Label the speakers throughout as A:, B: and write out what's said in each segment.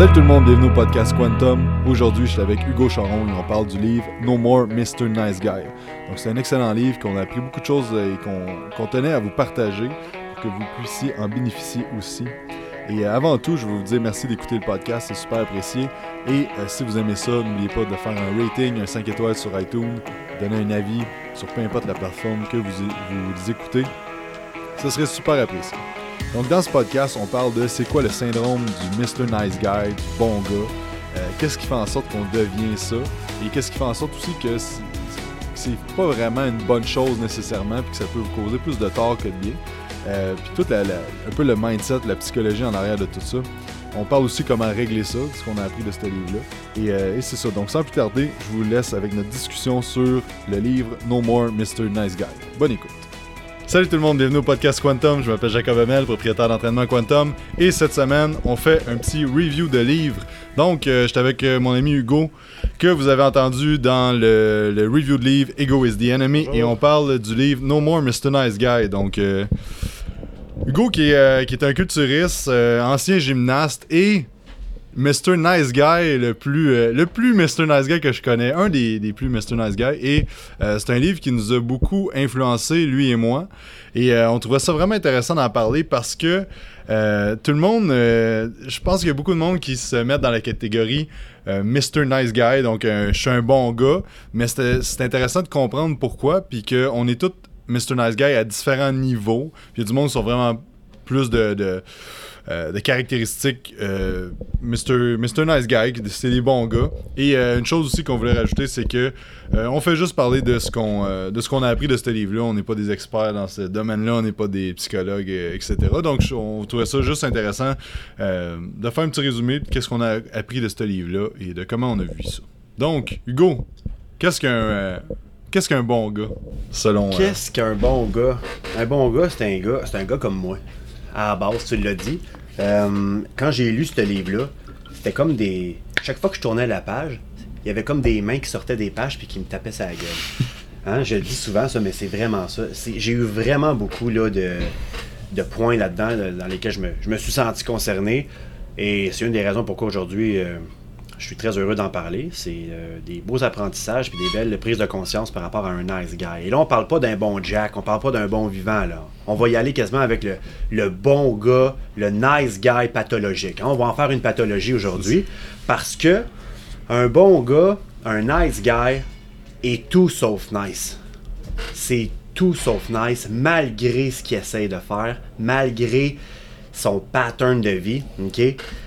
A: Salut tout le monde, bienvenue au podcast Quantum. Aujourd'hui, je suis avec Hugo Charon et on parle du livre No More Mr. Nice Guy. Donc, c'est un excellent livre qu'on a appris beaucoup de choses et qu'on tenait à vous partager pour que vous puissiez en bénéficier aussi. Et euh, avant tout, je veux vous dire merci d'écouter le podcast, c'est super apprécié. Et euh, si vous aimez ça, n'oubliez pas de faire un rating, un 5 étoiles sur iTunes, donner un avis sur peu importe la plateforme que vous, vous écoutez. Ce serait super apprécié. Donc dans ce podcast, on parle de c'est quoi le syndrome du Mr. Nice Guy, du bon gars. Euh, qu'est-ce qui fait en sorte qu'on devient ça? Et qu'est-ce qui fait en sorte aussi que c'est pas vraiment une bonne chose nécessairement puis que ça peut vous causer plus de tort que de bien. Euh, puis tout un peu le mindset, la psychologie en arrière de tout ça. On parle aussi comment régler ça, ce qu'on a appris de ce livre-là. Et, euh, et c'est ça. Donc sans plus tarder, je vous laisse avec notre discussion sur le livre No More Mr. Nice Guy. Bonne écoute. Salut tout le monde, bienvenue au podcast Quantum. Je m'appelle Jacob Hamel, propriétaire d'entraînement Quantum. Et cette semaine, on fait un petit review de livres. Donc, euh, j'étais avec euh, mon ami Hugo, que vous avez entendu dans le, review de livre Ego is the Enemy. Et on parle du livre No More Mr. Nice Guy. Donc, euh, Hugo qui est, qui est un culturiste, ancien gymnaste et Mr. Nice Guy, le plus, euh, le plus Mr. Nice Guy que je connais, un des, des plus Mr. Nice Guy. Et euh, c'est un livre qui nous a beaucoup influencé, lui et moi. Et euh, on trouvait ça vraiment intéressant d'en parler parce que tout le monde, je pense qu'il y a beaucoup de monde qui se mettent dans la catégorie Mr. Nice Guy, donc je suis un bon gars. Mais c'est intéressant de comprendre pourquoi, puis qu'on est tous Mr. Nice Guy à différents niveaux. Puis il y a du monde qui sont vraiment plus de euh, de caractéristiques euh, Mr. Nice Guy, c'est des bons gars. Et euh, une chose aussi qu'on voulait rajouter, c'est que on fait juste parler de ce qu'on de ce qu'on a appris de ce livre-là. On n'est pas des experts dans ce domaine-là, on n'est pas des psychologues, etc. Donc on trouvait ça juste intéressant de faire un petit résumé de qu'est-ce qu'on a appris de ce livre-là et de comment on a vu ça. Donc, Hugo, qu'est-ce qu'un Qu'est-ce qu'un bon gars, selon.
B: Qu'est-ce qu'un bon gars? Un bon gars, c'est un gars, c'est un gars comme moi à la base, tu l'as dit. Euh, quand j'ai lu ce livre-là, c'était comme des. Chaque fois que je tournais la page, il y avait comme des mains qui sortaient des pages puis qui me tapaient sa gueule. Hein, je le dis souvent, ça, mais c'est vraiment ça. J'ai eu vraiment beaucoup de, points là-dedans dans lesquels je me, je me, suis senti concerné. Et c'est une des raisons pourquoi aujourd'hui, euh, je suis très heureux d'en parler. C'est euh, des beaux apprentissages et des belles prises de conscience par rapport à un nice guy. Et là, on parle pas d'un bon Jack, on parle pas d'un bon vivant. là. On va y aller quasiment avec le, bon gars, le nice guy pathologique. On va en faire une pathologie aujourd'hui parce que un bon gars, un nice guy, est tout sauf nice. C'est tout sauf nice malgré ce qu'il essaie de faire, malgré son pattern de vie.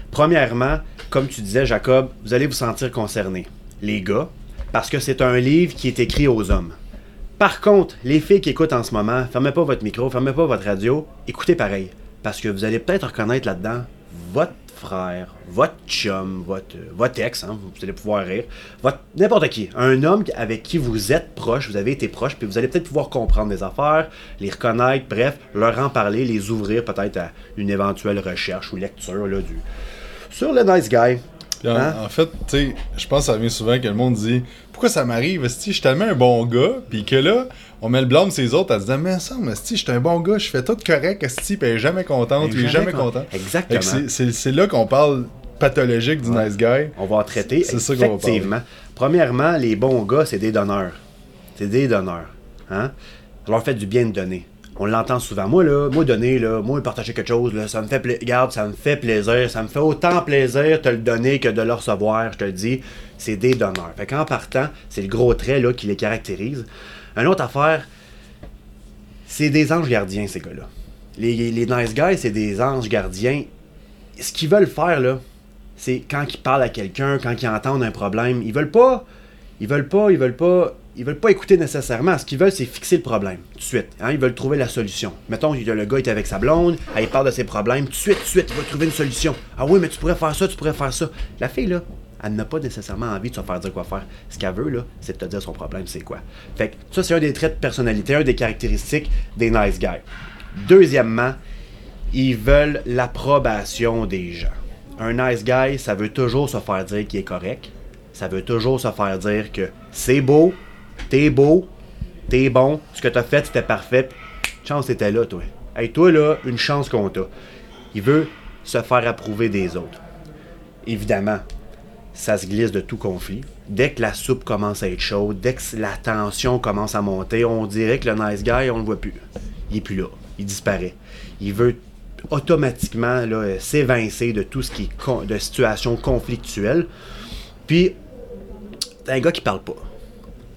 B: Premièrement, comme tu disais, Jacob, vous allez vous sentir concerné, les gars, parce que c'est un livre qui est écrit aux hommes. Par contre, les filles qui écoutent en ce moment, fermez pas votre micro, fermez pas votre radio, écoutez pareil, parce que vous allez peut-être reconnaître là-dedans votre frère, votre chum, votre, votre ex, hein, vous allez pouvoir rire, n'importe qui, un homme avec qui vous êtes proche, vous avez été proche, puis vous allez peut-être pouvoir comprendre des affaires, les reconnaître, bref, leur en parler, les ouvrir peut-être à une éventuelle recherche ou lecture là, du, sur le nice guy.
A: Hein? En, fait, tu sais, je pense que ça vient souvent que le monde dit Pourquoi ça m'arrive Si je suis tellement un bon gars, puis que là, on met le blâme sur les autres, à se dire Mais ça, si je suis un bon gars, je fais tout correct, si, puis elle est jamais contente, il est jamais content.
B: Exactement.
A: C'est là qu'on parle pathologique du nice guy.
B: On va en traiter. C'est ça qu'on va parler. Premièrement, les bons gars, c'est des donneurs. C'est des donneurs. Hein? Ça leur fait du bien de donner. On l'entend souvent. Moi, là, moi, donner, là, moi, partager quelque chose, là, ça me fait plaisir. Ça me fait plaisir. Ça me fait autant plaisir de te le donner que de le recevoir. Je te le dis, c'est des donneurs. Fait qu'en partant, c'est le gros trait là, qui les caractérise. Une autre affaire, c'est des anges gardiens, ces gars-là. Les, les nice guys, c'est des anges gardiens. Ce qu'ils veulent faire, là, c'est quand ils parlent à quelqu'un, quand ils entendent un problème, ils veulent pas. Ils veulent pas, ils veulent pas ils veulent pas écouter nécessairement. Ce qu'ils veulent, c'est fixer le problème tout de suite. Hein. Ils veulent trouver la solution. Mettons, le gars est avec sa blonde, il parle de ses problèmes, tout de suite, tout de suite, il va trouver une solution. Ah oui, mais tu pourrais faire ça, tu pourrais faire ça. La fille, là, elle n'a pas nécessairement envie de se faire dire quoi faire. Ce qu'elle veut, là, c'est de te dire son problème, c'est quoi. Fait que ça, c'est un des traits de personnalité, un des caractéristiques des nice guys. Deuxièmement, ils veulent l'approbation des gens. Un nice guy, ça veut toujours se faire dire qu'il est correct. Ça veut toujours se faire dire que c'est beau, T'es beau, t'es bon, ce que t'as fait, c'était parfait. Chance était là, toi. Hey, toi, là, une chance qu'on t'a. Il veut se faire approuver des autres. évidemment, ça se glisse de tout conflit. Dès que la soupe commence à être chaude, dès que la tension commence à monter, on dirait que le nice guy, on le voit plus. Il est plus là. Il disparaît. Il veut automatiquement s'évincer de tout ce qui est de situation conflictuelle. Puis, t'es un gars qui parle pas.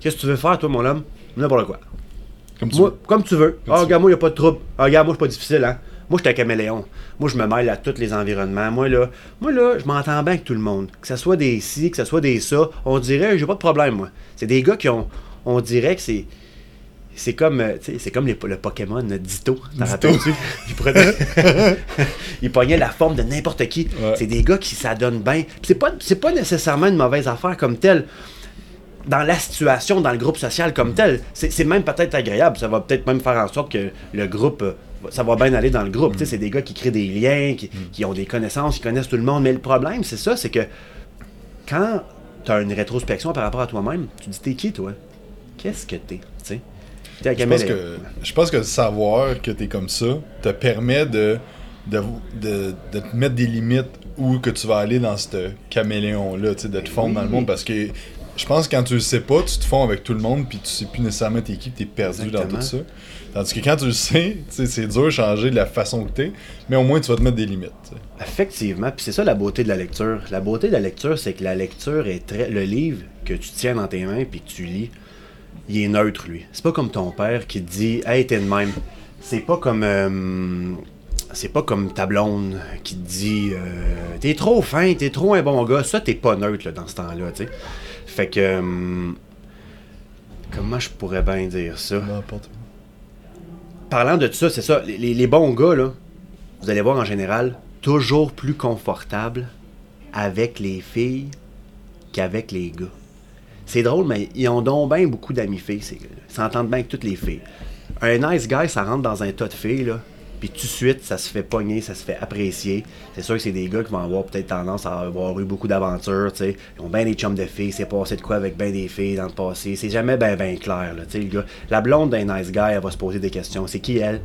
B: Qu'est-ce que tu veux faire, toi, mon homme? N'importe quoi.
A: Comme tu
B: Moi,
A: veux.
B: comme tu veux.
A: Comme
B: Ah,
A: tu
B: regarde, moi, il a pas de trouble. Ah, regarde, moi, je suis pas difficile, hein. Moi, je suis un caméléon. Moi, je me mêle à tous les environnements. Moi, là, moi, là, je m'entends bien avec tout le monde. Que ce soit des ci, que ce soit des ça. On dirait, j'ai pas de problème, moi. C'est des gars qui ont. On dirait que c'est. C'est comme, euh, c'est comme les- le Pokémon Ditto. T'en
A: Ditto.
B: rappelles-tu? Il, prenait- il pognait la forme de n'importe qui.
A: Ouais.
B: C'est des gars qui s'adonnent bien. C'est pas, c'est pas nécessairement une mauvaise affaire comme telle dans la situation, dans le groupe social comme tel. C'est même peut-être agréable. Ça va peut-être même faire en sorte que le groupe, euh, ça va bien aller dans le groupe. Tu sais, C'est des gars qui créent des liens, qui, qui ont des connaissances, qui connaissent tout le monde. Mais le problème, c'est ça, c'est que quand tu as une rétrospection par rapport à toi-même, tu dis, t'es qui, toi? Qu'est-ce que t'es? Tu sais? T'es
A: Je pense, que, je pense que savoir que t'es comme ça te permet de, de, de, de te mettre des limites où que tu vas aller dans ce caméléon-là, de te fondre dans le monde. Parce que je pense que quand tu le sais pas, tu te fonds avec tout le monde, puis tu sais plus nécessairement t'es qui, t'es perdu dans tout ça. Tandis que quand tu le sais, c'est dur de changer de la façon que t'es, mais au moins tu vas te mettre des limites.
B: Effectivement, puis c'est ça la beauté de la lecture. La beauté de la lecture, c'est que la lecture est très. Le livre que tu tiens dans tes mains puis que tu lis, il est neutre, lui. C'est pas comme ton père qui te dit Hey, t'es de même. C'est pas comme. euh, c'est pas comme ta blonde qui te dit euh, T'es trop fin, t'es trop un bon gars. Ça, t'es pas neutre là, dans ce temps-là, tu sais. Fait que. euh, comment je pourrais bien dire ça?
A: N'importe
B: parlant de tout ça, c'est ça, les, les- bons gars, là, vous allez voir en général, toujours plus confortables avec les filles qu'avec les gars. C'est drôle, mais ils ont donc bien beaucoup d'amis filles, ces gars-là. Ils s'entendent bien avec toutes les filles. Un nice guy, ça rentre dans un tas de filles, là, puis tout de suite, ça se fait pogner, ça se fait apprécier. C'est sûr que c'est des gars qui vont avoir peut-être tendance à avoir eu beaucoup d'aventures, tu sais. Ils ont bien des chums de filles, c'est passé de quoi avec bien des filles dans le passé. C'est jamais bien ben clair, là, tu sais, le gars. La blonde d'un nice guy, elle va se poser des questions. C'est qui elle?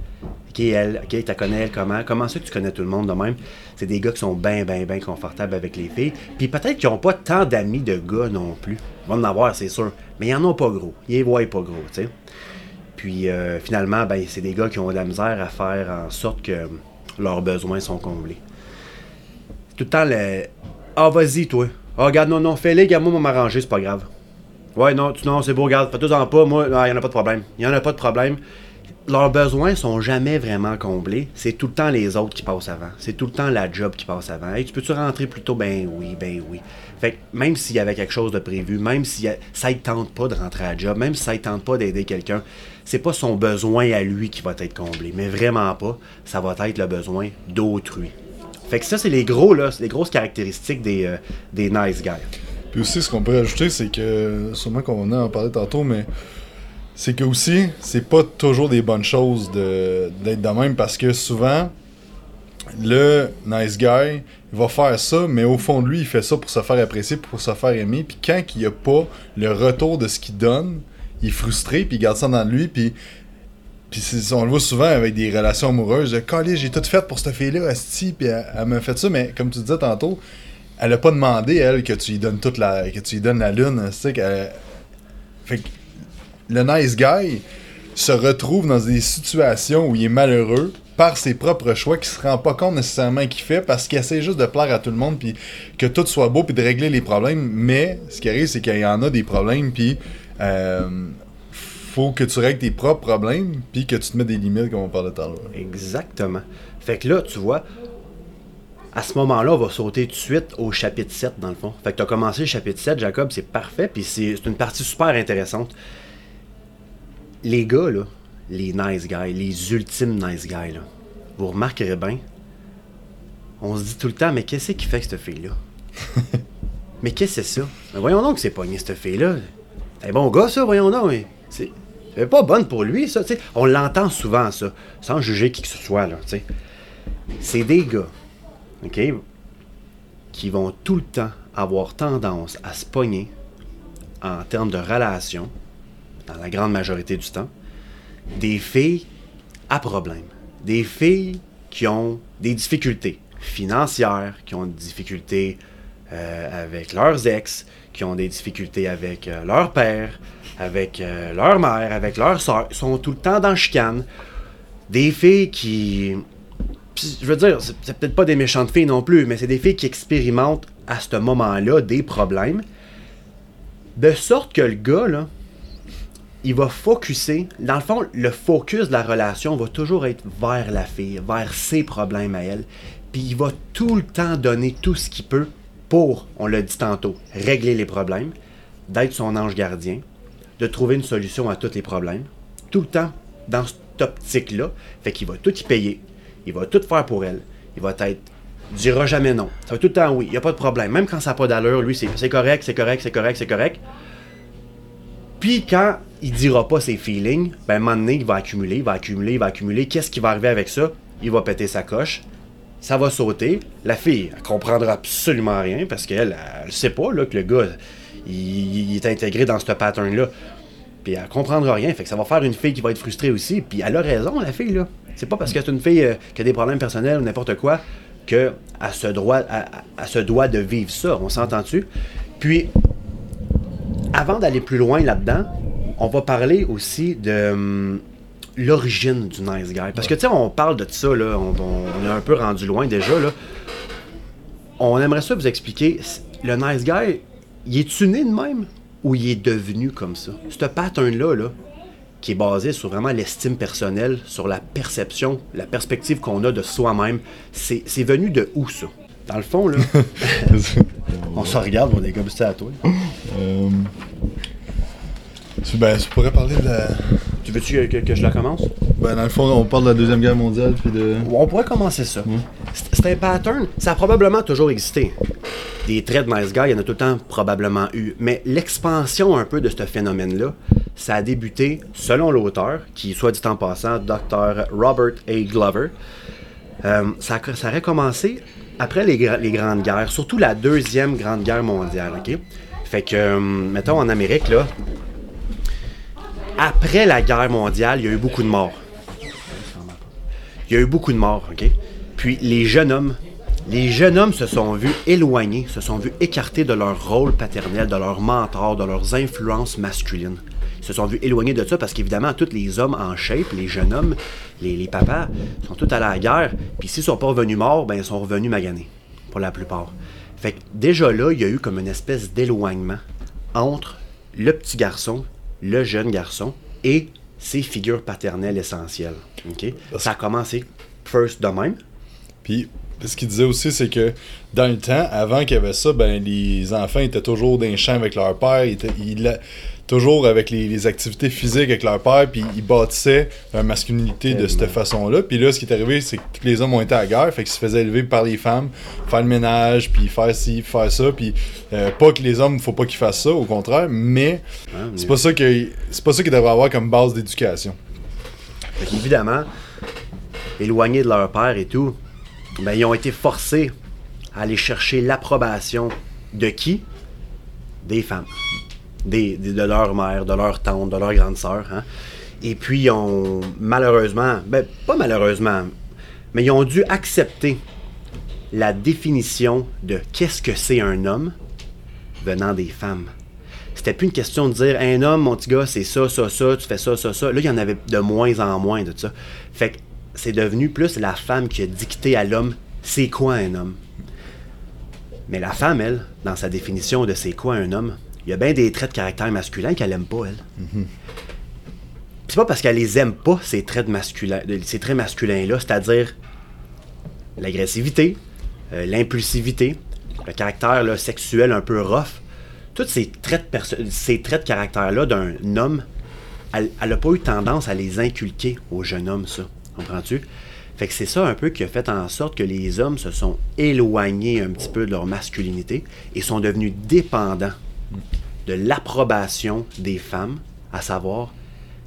B: Qui elle? Ok, tu connais elle comment? Comment ça que tu connais tout le monde de même? C'est des gars qui sont bien, bien, bien confortables avec les filles. Puis peut-être qu'ils n'ont pas tant d'amis de gars non plus. Ils vont en avoir, c'est sûr. Mais ils en ont pas gros. Ils les voient pas gros, tu sais. Puis euh, finalement, ben, c'est des gars qui ont de la misère à faire en sorte que leurs besoins sont comblés. Tout le temps, le Ah, vas-y, toi. Ah, regarde, non, non, fais-les, regarde, moi, m'arranger, c'est pas grave. Ouais, non, tu, non, c'est beau, regarde, fais-toi-en pas, moi, il y en a pas de problème. Il y en a pas de problème. Leurs besoins sont jamais vraiment comblés. C'est tout le temps les autres qui passent avant. C'est tout le temps la job qui passe avant. Hey, tu peux-tu rentrer plus tôt? Ben oui, ben oui. Fait même s'il y avait quelque chose de prévu, même si ça ne tente pas de rentrer à la job, même si ça ne tente pas d'aider quelqu'un, c'est pas son besoin à lui qui va être comblé. Mais vraiment pas. Ça va être le besoin d'autrui. Fait que ça, c'est les gros, les grosses caractéristiques des, euh, des nice guys.
A: Puis aussi, ce qu'on peut ajouter, c'est que, sûrement qu'on en parler tantôt, mais c'est que aussi, c'est pas toujours des bonnes choses d'être de même parce que souvent, le nice guy, il va faire ça, mais au fond de lui, il fait ça pour se faire apprécier, pour se faire aimer. Puis quand il n'y a pas le retour de ce qu'il donne, il est frustré, puis il garde ça dans lui, puis. Puis on le voit souvent avec des relations amoureuses. de j'ai tout fait pour cette fille-là, Asti, puis elle, elle m'a fait ça, mais comme tu disais tantôt, elle a pas demandé, elle, que tu lui donnes toute la. que tu lui donnes la lune. Tu sais, qu'elle- Fait que le nice guy se retrouve dans des situations où il est malheureux par ses propres choix qu'il se rend pas compte nécessairement qu'il fait parce qu'il essaie juste de plaire à tout le monde puis que tout soit beau puis de régler les problèmes mais ce qui arrive c'est qu'il y en a des problèmes puis euh, faut que tu règles tes propres problèmes puis que tu te mets des limites comme on parlait tout à l'heure.
B: Exactement. Fait que là, tu vois, à ce moment-là, on va sauter tout de suite au chapitre 7, dans le fond. Fait que tu as commencé le chapitre 7, Jacob, c'est parfait, puis c'est c'est une partie super intéressante. Les gars, là, les nice guys, les ultimes nice guys, là, vous remarquerez bien, on se dit tout le temps, mais qu'est-ce qui fait que cette fille-là? mais qu'est-ce que c'est ça? Mais voyons donc que c'est pogné, cette fille-là. C'est un bon gars, ça, voyons donc. mais C'est c'est pas bonne pour lui, ça. On l'entend souvent, ça, sans juger qui que ce soit, là. C'est des gars, OK, qui vont tout le temps avoir tendance à se pogner en termes de relations, la grande majorité du temps, des filles à problème. Des filles qui ont des difficultés financières, qui ont des difficultés euh, avec leurs ex, qui ont des difficultés avec euh, leur père, avec euh, leur mère, avec leur soeur, sont tout le temps dans le chicane. Des filles qui. Je veux dire, c'est peut-être pas des méchantes filles non plus, mais c'est des filles qui expérimentent à ce moment-là des problèmes. De sorte que le gars, là, il va focuser. Dans le fond, le focus de la relation va toujours être vers la fille, vers ses problèmes à elle. Puis il va tout le temps donner tout ce qu'il peut pour, on l'a dit tantôt, régler les problèmes, d'être son ange gardien, de trouver une solution à tous les problèmes. Tout le temps dans cette optique-là. Fait qu'il va tout y payer. Il va tout faire pour elle. Il va être. Dira jamais non. Ça va tout le temps oui. Il n'y a pas de problème. Même quand ça n'a pas d'allure, lui, c'est correct, c'est correct, c'est correct, c'est correct. Puis quand il dira pas ses feelings, ben à un moment donné, il va accumuler, il va accumuler, il va accumuler. Qu'est-ce qui va arriver avec ça? Il va péter sa coche. Ça va sauter. La fille, elle comprendra absolument rien parce qu'elle, elle sait pas que le gars, il, est intégré dans ce pattern-là. Puis elle comprendra rien. Fait que ça va faire une fille qui va être frustrée aussi. Puis elle a raison, la fille, là. C'est pas parce que c'est une fille euh, qui a des problèmes personnels ou n'importe quoi se, doit, elle- elle se doit de vivre ça. On s'entend-tu? Puis, avant d'aller plus loin là-dedans, on va parler aussi de hum, l'origine du nice guy. Parce que, tu sais, on parle de ça, là, on, est un peu rendu loin déjà, là. On aimerait ça vous expliquer, le nice guy, il est-tu né de même ou il est devenu comme ça? Ce pattern-là, là, qui est basé sur vraiment l'estime personnelle, sur la perception, la perspective qu'on a de soi-même, c'est venu de où, ça? Dans le fond, là, on se regarde, on est comme ça à toi.
A: Euh, tu, ben, tu pourrais parler de la.
B: Tu veux-tu que, je la commence?
A: Ben, dans le fond, on parle de la Deuxième Guerre mondiale, puis de.
B: On pourrait commencer ça. C'est c'est un pattern, ça a probablement toujours existé. Des traits de nice guy, il y en a tout le temps probablement eu. Mais l'expansion un peu de ce phénomène-là, ça a débuté, selon l'auteur, qui, soit dit en passant, Dr. Robert A. Glover, euh, ça, a, ça aurait commencé après les, gra- les grandes guerres, surtout la deuxième grande guerre mondiale, ok? Fait que, euh, mettons en Amérique, après la guerre mondiale, il y a eu beaucoup de morts. Il y a eu beaucoup de morts? Puis les jeunes hommes, les jeunes hommes se sont vus éloignés, se sont vus écartés de leur rôle paternel, de leur mentor, de leurs influences masculines. Se sont vus éloignés de ça parce qu'évidemment, tous les hommes en shape, les jeunes hommes, les, les papas, sont tous allés à la guerre. Puis s'ils sont pas revenus morts, ben ils sont revenus maganés, pour la plupart. Fait que déjà là, il y a eu comme une espèce d'éloignement entre le petit garçon, le jeune garçon et ses figures paternelles essentielles. OK? Ça a commencé first de même.
A: Puis, ce qu'il disait aussi, c'est que dans le temps, avant qu'il y avait ça, ben, les enfants étaient toujours dans les champs avec leur père, ils étaient ils la- toujours avec les, les activités physiques avec leur père, puis ils bâtissaient leur masculinité de cette façon-là. Puis là, ce qui est arrivé, c'est que tous les hommes ont été à la guerre, fait qu'ils se faisaient élever par les femmes, faire le ménage, puis faire ci, faire ça, puis euh, pas que les hommes, faut pas qu'ils fassent ça, au contraire, mais
B: Hein,
A: c'est pas ça que c'est pas ça qu'ils devraient avoir comme base d'éducation.
B: Fait évidemment, éloignés de leur père et tout, ben, ils ont été forcés à aller chercher l'approbation de qui? Des femmes. Des, de leur mère, de leur tante, de leur grande sœur. hein. Et puis, ils ont malheureusement, ben, pas malheureusement, mais ils ont dû accepter la définition de qu'est-ce que c'est un homme venant des femmes. C'était plus une question de dire un homme, mon petit gars, c'est ça, ça, ça, tu fais ça, ça, ça. Là, il y en avait de moins en moins de ça. Fait que c'est devenu plus la femme qui a dicté à l'homme c'est quoi un homme? Mais la femme, elle, dans sa définition de c'est quoi un homme, il y a bien des traits de caractère masculin qu'elle aime pas, elle. C'est pas parce qu'elle les aime pas, ces traits, traits masculins-là, c'est-à-dire l'agressivité, euh, l'impulsivité, le caractère sexuel un peu rough, tous ces traits de, ces traits de caractère-là d'un homme, elle n'a pas eu tendance à les inculquer aux jeunes hommes, ça. Comprends-tu? Fait que c'est ça un peu qui a fait en sorte que les hommes se sont éloignés un petit peu de leur masculinité et sont devenus dépendants de l'approbation des femmes, à savoir,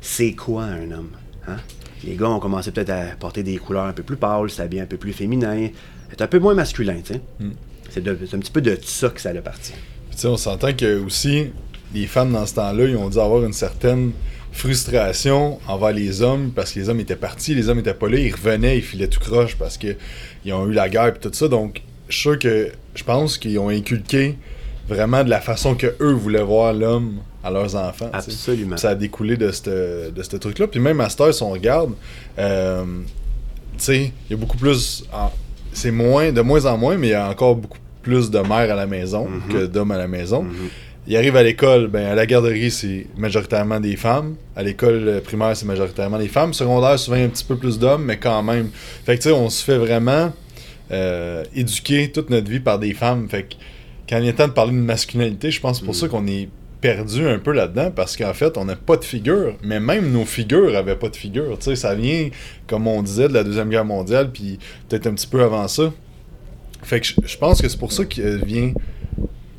B: c'est quoi un homme? hein? Les gars ont commencé peut-être à porter des couleurs un peu plus pâles, s'habiller un peu plus féminin, être un peu moins masculin, tu sais. C'est un petit peu de ça que ça a parti.
A: Puis, tu sais, on s'entend que aussi, les femmes dans ce temps-là, ils ont dû avoir une certaine frustration envers les hommes parce que les hommes étaient partis, les hommes étaient pas là, ils revenaient, ils filaient tout croche parce que ils ont eu la guerre et tout ça. Donc, je suis sûr que je pense qu'ils ont inculqué vraiment de la façon que eux voulaient voir l'homme à leurs enfants.
B: Absolument.
A: Ça a découlé de ce de truc-là. Puis même à cette heure, si on regarde, euh, tu sais, il y a beaucoup plus. C'est moins, de moins en moins, mais il y a encore beaucoup plus de mères à la maison
B: Mhm.
A: que d'hommes à la maison.
B: Mhm.
A: Ils arrivent à l'école, ben à la garderie, c'est majoritairement des femmes. À l'école euh, primaire, c'est majoritairement des femmes. Secondaire, souvent un petit peu plus d'hommes, mais quand même. Fait que tu sais, on se fait vraiment euh, éduquer toute notre vie par des femmes. Fait que quand il est temps de parler de masculinité, je pense que c'est pour
B: Mm.
A: ça qu'on est perdu un peu là-dedans, parce qu'en fait, on n'a pas de figure. Mais même nos figures avaient pas de figure. Tu sais, ça vient, comme on disait, de la Deuxième Guerre mondiale, puis peut-être un petit peu avant ça. Fait que je, pense que c'est pour ça que vient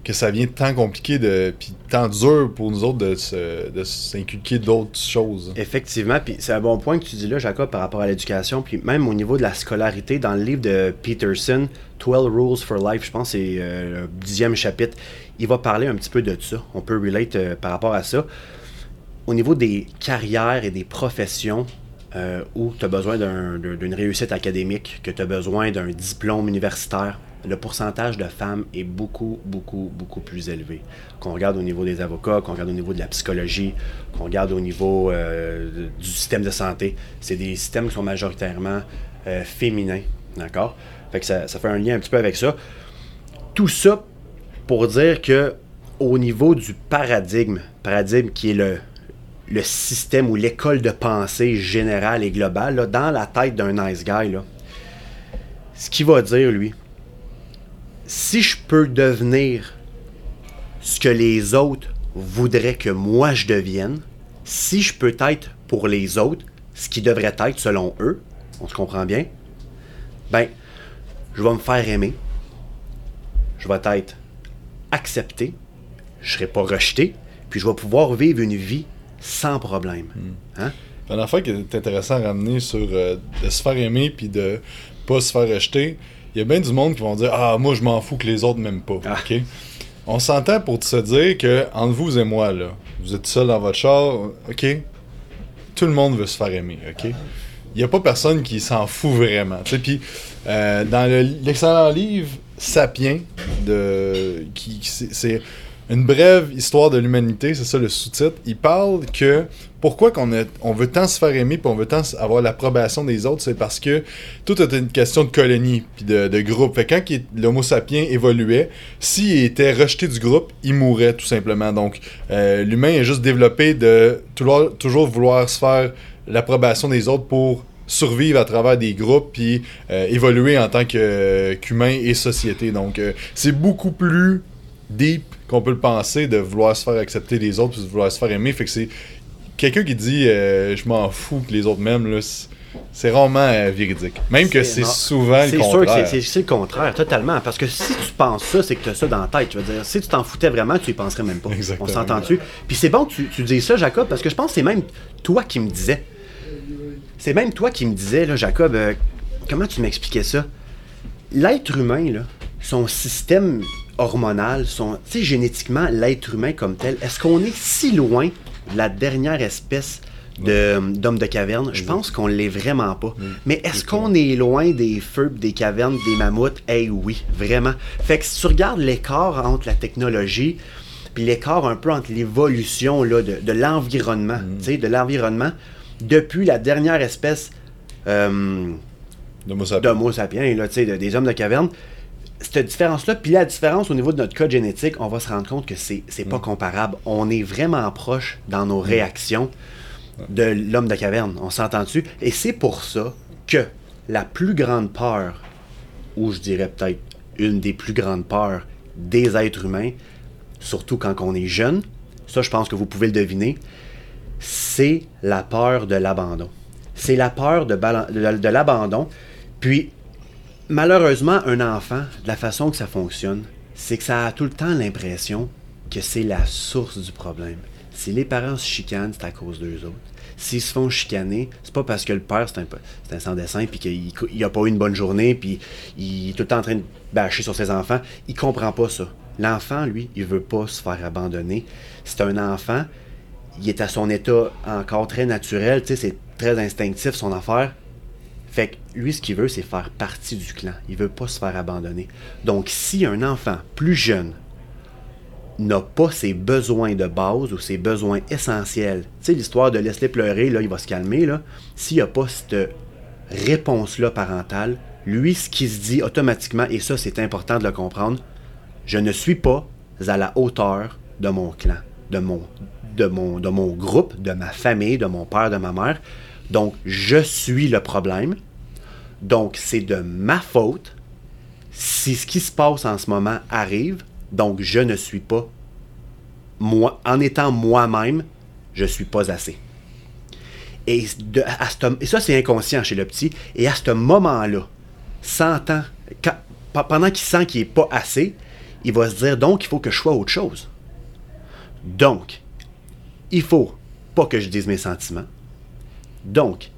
A: que ça vient tant compliqué de puis tant dur pour nous autres de se- de s'inculquer d'autres choses.
B: Effectivement, puis c'est un bon point que tu dis là, Jacob, par rapport à l'éducation, puis même au niveau de la scolarité, dans le livre de Peterson, 12 Rules for Life, je pense c'est euh, le dixième chapitre, il va parler un petit peu de ça. On peut relate euh, par rapport à ça. Au niveau des carrières et des professions euh, où tu as besoin d'un- d'un- d'une réussite académique, que tu as besoin d'un diplôme universitaire, le pourcentage de femmes est beaucoup, beaucoup, beaucoup plus élevé. Qu'on regarde au niveau des avocats, qu'on regarde au niveau de la psychologie, qu'on regarde au niveau euh, du système de santé, c'est des systèmes qui sont majoritairement euh, féminins. D'accord? Fait que ça, ça fait un lien un petit peu avec ça. Tout ça pour dire que au niveau du paradigme, paradigme qui est le, système ou l'école de pensée générale et globale, dans la tête d'un nice guy, là, ce qu'il va dire, lui, si je peux devenir ce que les autres voudraient que moi je devienne, si je peux être pour les autres ce qui devrait être selon eux, on se comprend bien, ben, je vais me faire aimer, je vais être accepté, je serai pas rejeté, puis je vais pouvoir vivre une vie sans problème. Hein?
A: Un affaire qui est intéressant à ramener sur euh, de se faire aimer puis de pas se faire rejeter. Il y a bien du monde qui vont dire Ah, moi je m'en fous que les autres m'aiment pas.
B: Ah.
A: ok? On s'entend pour se dire que entre vous et moi, là, vous êtes seul dans votre char, ok? Tout le monde veut se faire aimer, ok? Il n'y a pas personne qui s'en fout vraiment. Puis euh, dans le- l'excellent livre Sapiens, de, qui, c'est une brève histoire de l'humanité, c'est ça le sous-titre. Il parle que pourquoi qu'on on veut tant se faire aimer puis on veut tant avoir l'approbation des autres, c'est parce que tout est une question de colonie puis de, de groupe. Fait quand l'Homo sapiens évoluait, s'il était rejeté du groupe, il mourait tout simplement. Donc euh, l'humain est juste développé de toujours, toujours vouloir se faire l'approbation des autres pour survivre à travers des groupes puis euh, évoluer en tant euh, qu'humain et société. Donc c'est beaucoup plus deep qu'on peut le penser de vouloir se faire accepter des autres puis de vouloir se faire aimer. Fait que c'est quelqu'un qui dit euh, je m'en fous que les autres m'aiment là, c'est- rarement euh, véridique. Même que c'est souvent le
B: C'est sûr que
A: contraire.
B: c'est- le contraire, totalement. Parce que si tu penses ça, c'est que tu as ça dans la tête. Je veux dire, si tu t'en foutais vraiment, tu y penserais même pas.
A: Exactement.
B: On s'entend-tu? Puis c'est bon que tu, tu dises ça, Jacob, parce que je pense que c'est même toi qui me disais. C'est même toi qui me disais, là, Jacob, euh, comment tu m'expliquais ça? L'être humain, là, son système hormonal, son, tu sais, génétiquement, l'être humain comme tel, est-ce qu'on est si loin de la dernière espèce de- d'homme de caverne? Je pense qu'on l'est vraiment pas. Mais est-ce qu'on est loin des feux, des cavernes, des mammouths? Eh oui, vraiment. Fait que si tu regardes l'écart entre la technologie puis l'écart un peu entre l'évolution de, de l'environnement, tu sais, de l'environnement, depuis la dernière espèce euh,
A: D'Homo sapiens.
B: là, de- des hommes de caverne, cette différence-là, puis la différence au niveau de notre code génétique, on va se rendre compte que c'est c'est pas comparable. On est vraiment proche dans nos réactions de l'homme de caverne. On s'entend dessus. Et c'est pour ça que la plus grande peur, ou je dirais peut-être une des plus grandes peurs des êtres humains, surtout quand on est jeune, ça je pense que vous pouvez le deviner, c'est la peur de l'abandon. C'est la peur de, balan- de- de l'abandon. Puis, malheureusement, un enfant, de la façon que ça fonctionne, c'est que ça a tout le temps l'impression que c'est la source du problème. Si les parents se chicanent, c'est à cause d'eux autres. S'ils se font chicaner, c'est pas parce que le père c'est un, un sans-dessin puis qu'il il a pas eu une bonne journée puis il est tout le temps en train de bâcher sur ses enfants. Il comprend pas ça. L'enfant, lui, il veut pas se faire abandonner. C'est un enfant, il est à son état encore très naturel, tu sais, c'est très instinctif son affaire. Fait que lui, ce qu'il veut, c'est faire partie du clan. Il veut pas se faire abandonner. Donc, si un enfant plus jeune n'a pas ses besoins de base ou ses besoins essentiels, tu sais, l'histoire de laisser pleurer, là, il va se calmer, là. S'il n'y a pas cette réponse-là parentale, lui, ce qui se dit automatiquement, et ça, c'est important de le comprendre, je ne suis pas à la hauteur de mon clan, de mon, de mon, de mon groupe, de ma famille, de mon père, de ma mère. Donc, je suis le problème. Donc, c'est de ma faute si ce qui se passe en ce moment arrive. Donc, je ne suis pas moi, en étant moi-même, je suis pas assez. Et, ça, c'est inconscient chez le petit. Et à ce moment-là, pendant qu'il sent qu'il n'est pas assez, il va se dire donc il faut que je sois autre chose. Donc, il faut pas que je dise mes sentiments. Donc,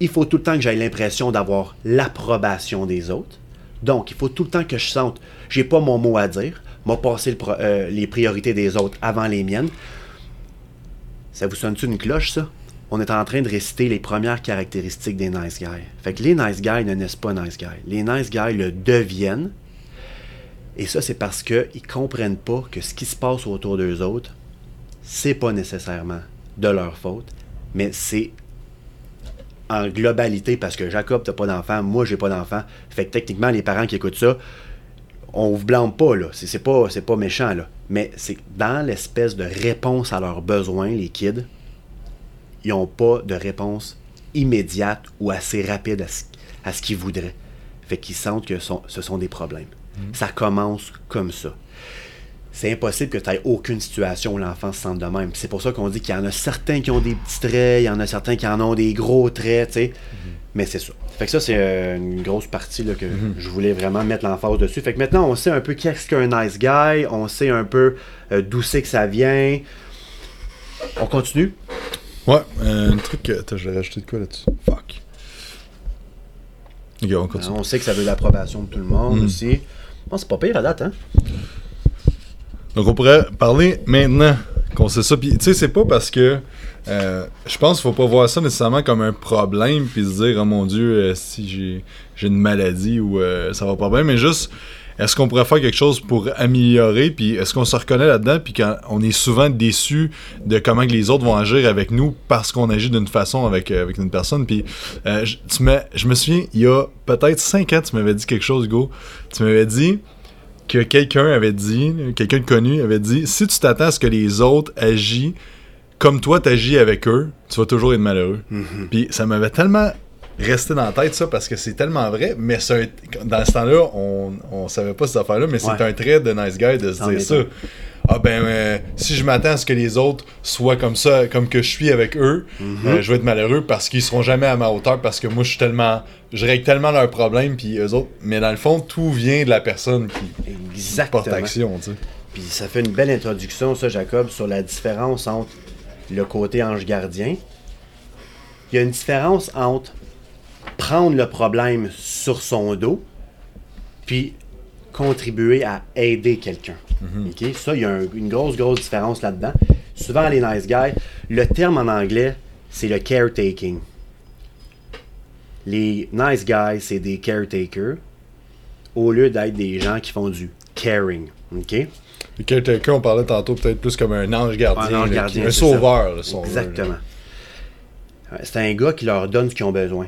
B: il faut tout le temps que j'aie l'impression d'avoir l'approbation des autres. Donc, il faut tout le temps que je sente, j'ai pas mon mot à dire, m'a passé euh, les priorités des autres avant les miennes. Ça vous sonne-tu une cloche, ça? On est en train de réciter les premières caractéristiques des nice guys. Fait que les nice guys ne naissent pas nice guys. Les nice guys le deviennent. Et ça, c'est parce qu'ils comprennent pas que ce qui se passe autour d'eux autres, c'est pas nécessairement de leur faute, mais c'est en globalité parce que Jacob, t'as pas d'enfant, moi, j'ai pas d'enfant. Fait que techniquement, les parents qui écoutent ça, on vous blâme pas, là. C'est c'est pas, c'est pas méchant, là. Mais c'est dans l'espèce de réponse à leurs besoins, les kids, ils n'ont pas de réponse immédiate ou assez rapide à ce, à ce qu'ils voudraient. Fait qu'ils sentent que ce sont des problèmes. Ça commence comme ça. C'est impossible que tu aies aucune situation où l'enfant se sente de même. C'est pour ça qu'on dit qu'il y en a certains qui ont des petits traits, il y en a certains qui en ont des gros traits, tu sais. Mais c'est ça. Fait que ça, c'est euh, une grosse partie là, que je voulais vraiment mettre l'emphase dessus. Fait que maintenant, on sait un peu qu'est-ce qu'un nice guy, on sait un peu euh, d'où c'est que ça vient. On continue?
A: Ouais, euh, un truc. que- Attends, je vais rajouter de quoi là-dessus? Fuck. Ok, on continue.
B: On sait que ça veut l'approbation de tout le monde
A: Mm.
B: aussi. Bon, c'est pas pire à date, hein?
A: Donc on pourrait parler maintenant qu'on sait ça. Puis tu sais, c'est pas parce que euh, je pense qu'il faut pas voir ça nécessairement comme un problème puis se dire oh mon dieu euh, si j'ai j'ai une maladie ou euh, ça va pas bien, mais juste est-ce qu'on pourrait faire quelque chose pour améliorer puis est-ce qu'on se reconnaît là-dedans puis quand on est souvent déçu de comment que les autres vont agir avec nous parce qu'on agit d'une façon avec, euh, avec une personne puis tu je me souviens il y a peut-être 5 ans tu m'avais dit quelque chose Hugo tu m'avais dit que quelqu'un avait dit, quelqu'un de connu avait dit, si tu t'attends à ce que les autres agissent comme toi t'agis avec eux, tu vas toujours être malheureux. Puis ça m'avait tellement resté dans la tête ça parce que c'est tellement vrai, mais un- dans ce temps-là, on, on savait pas cette affaire-là, mais c'est
B: Ouais.
A: un trait de nice guy de se dire ça. Ah ben euh, si je m'attends à ce que les autres soient comme ça, comme que je suis avec eux,
B: Mhm.
A: euh, je vais être malheureux parce qu'ils seront jamais à ma hauteur parce que moi je suis tellement, je règle tellement leurs problèmes puis eux autres. Mais dans le fond, tout vient de la personne qui
B: Exactement.
A: porte action, tu sais.
B: Puis ça fait une belle introduction, ça, Jacob, sur la différence entre le côté ange gardien. Il y a une différence entre prendre le problème sur son dos, puis contribuer à aider quelqu'un. OK? Ça, il y a un- une grosse, grosse différence là-dedans. Souvent, les nice guys, le terme en anglais, c'est le caretaking. Les nice guys, c'est des caretakers, au lieu d'être des gens qui font du caring. OK?
A: Le caretaker, on parlait tantôt peut-être plus comme un ange gardien.
B: Un ange
A: là,
B: gardien,
A: qui- un sauveur, là,
B: Exactement. C'est un gars qui leur donne ce qu'ils ont besoin.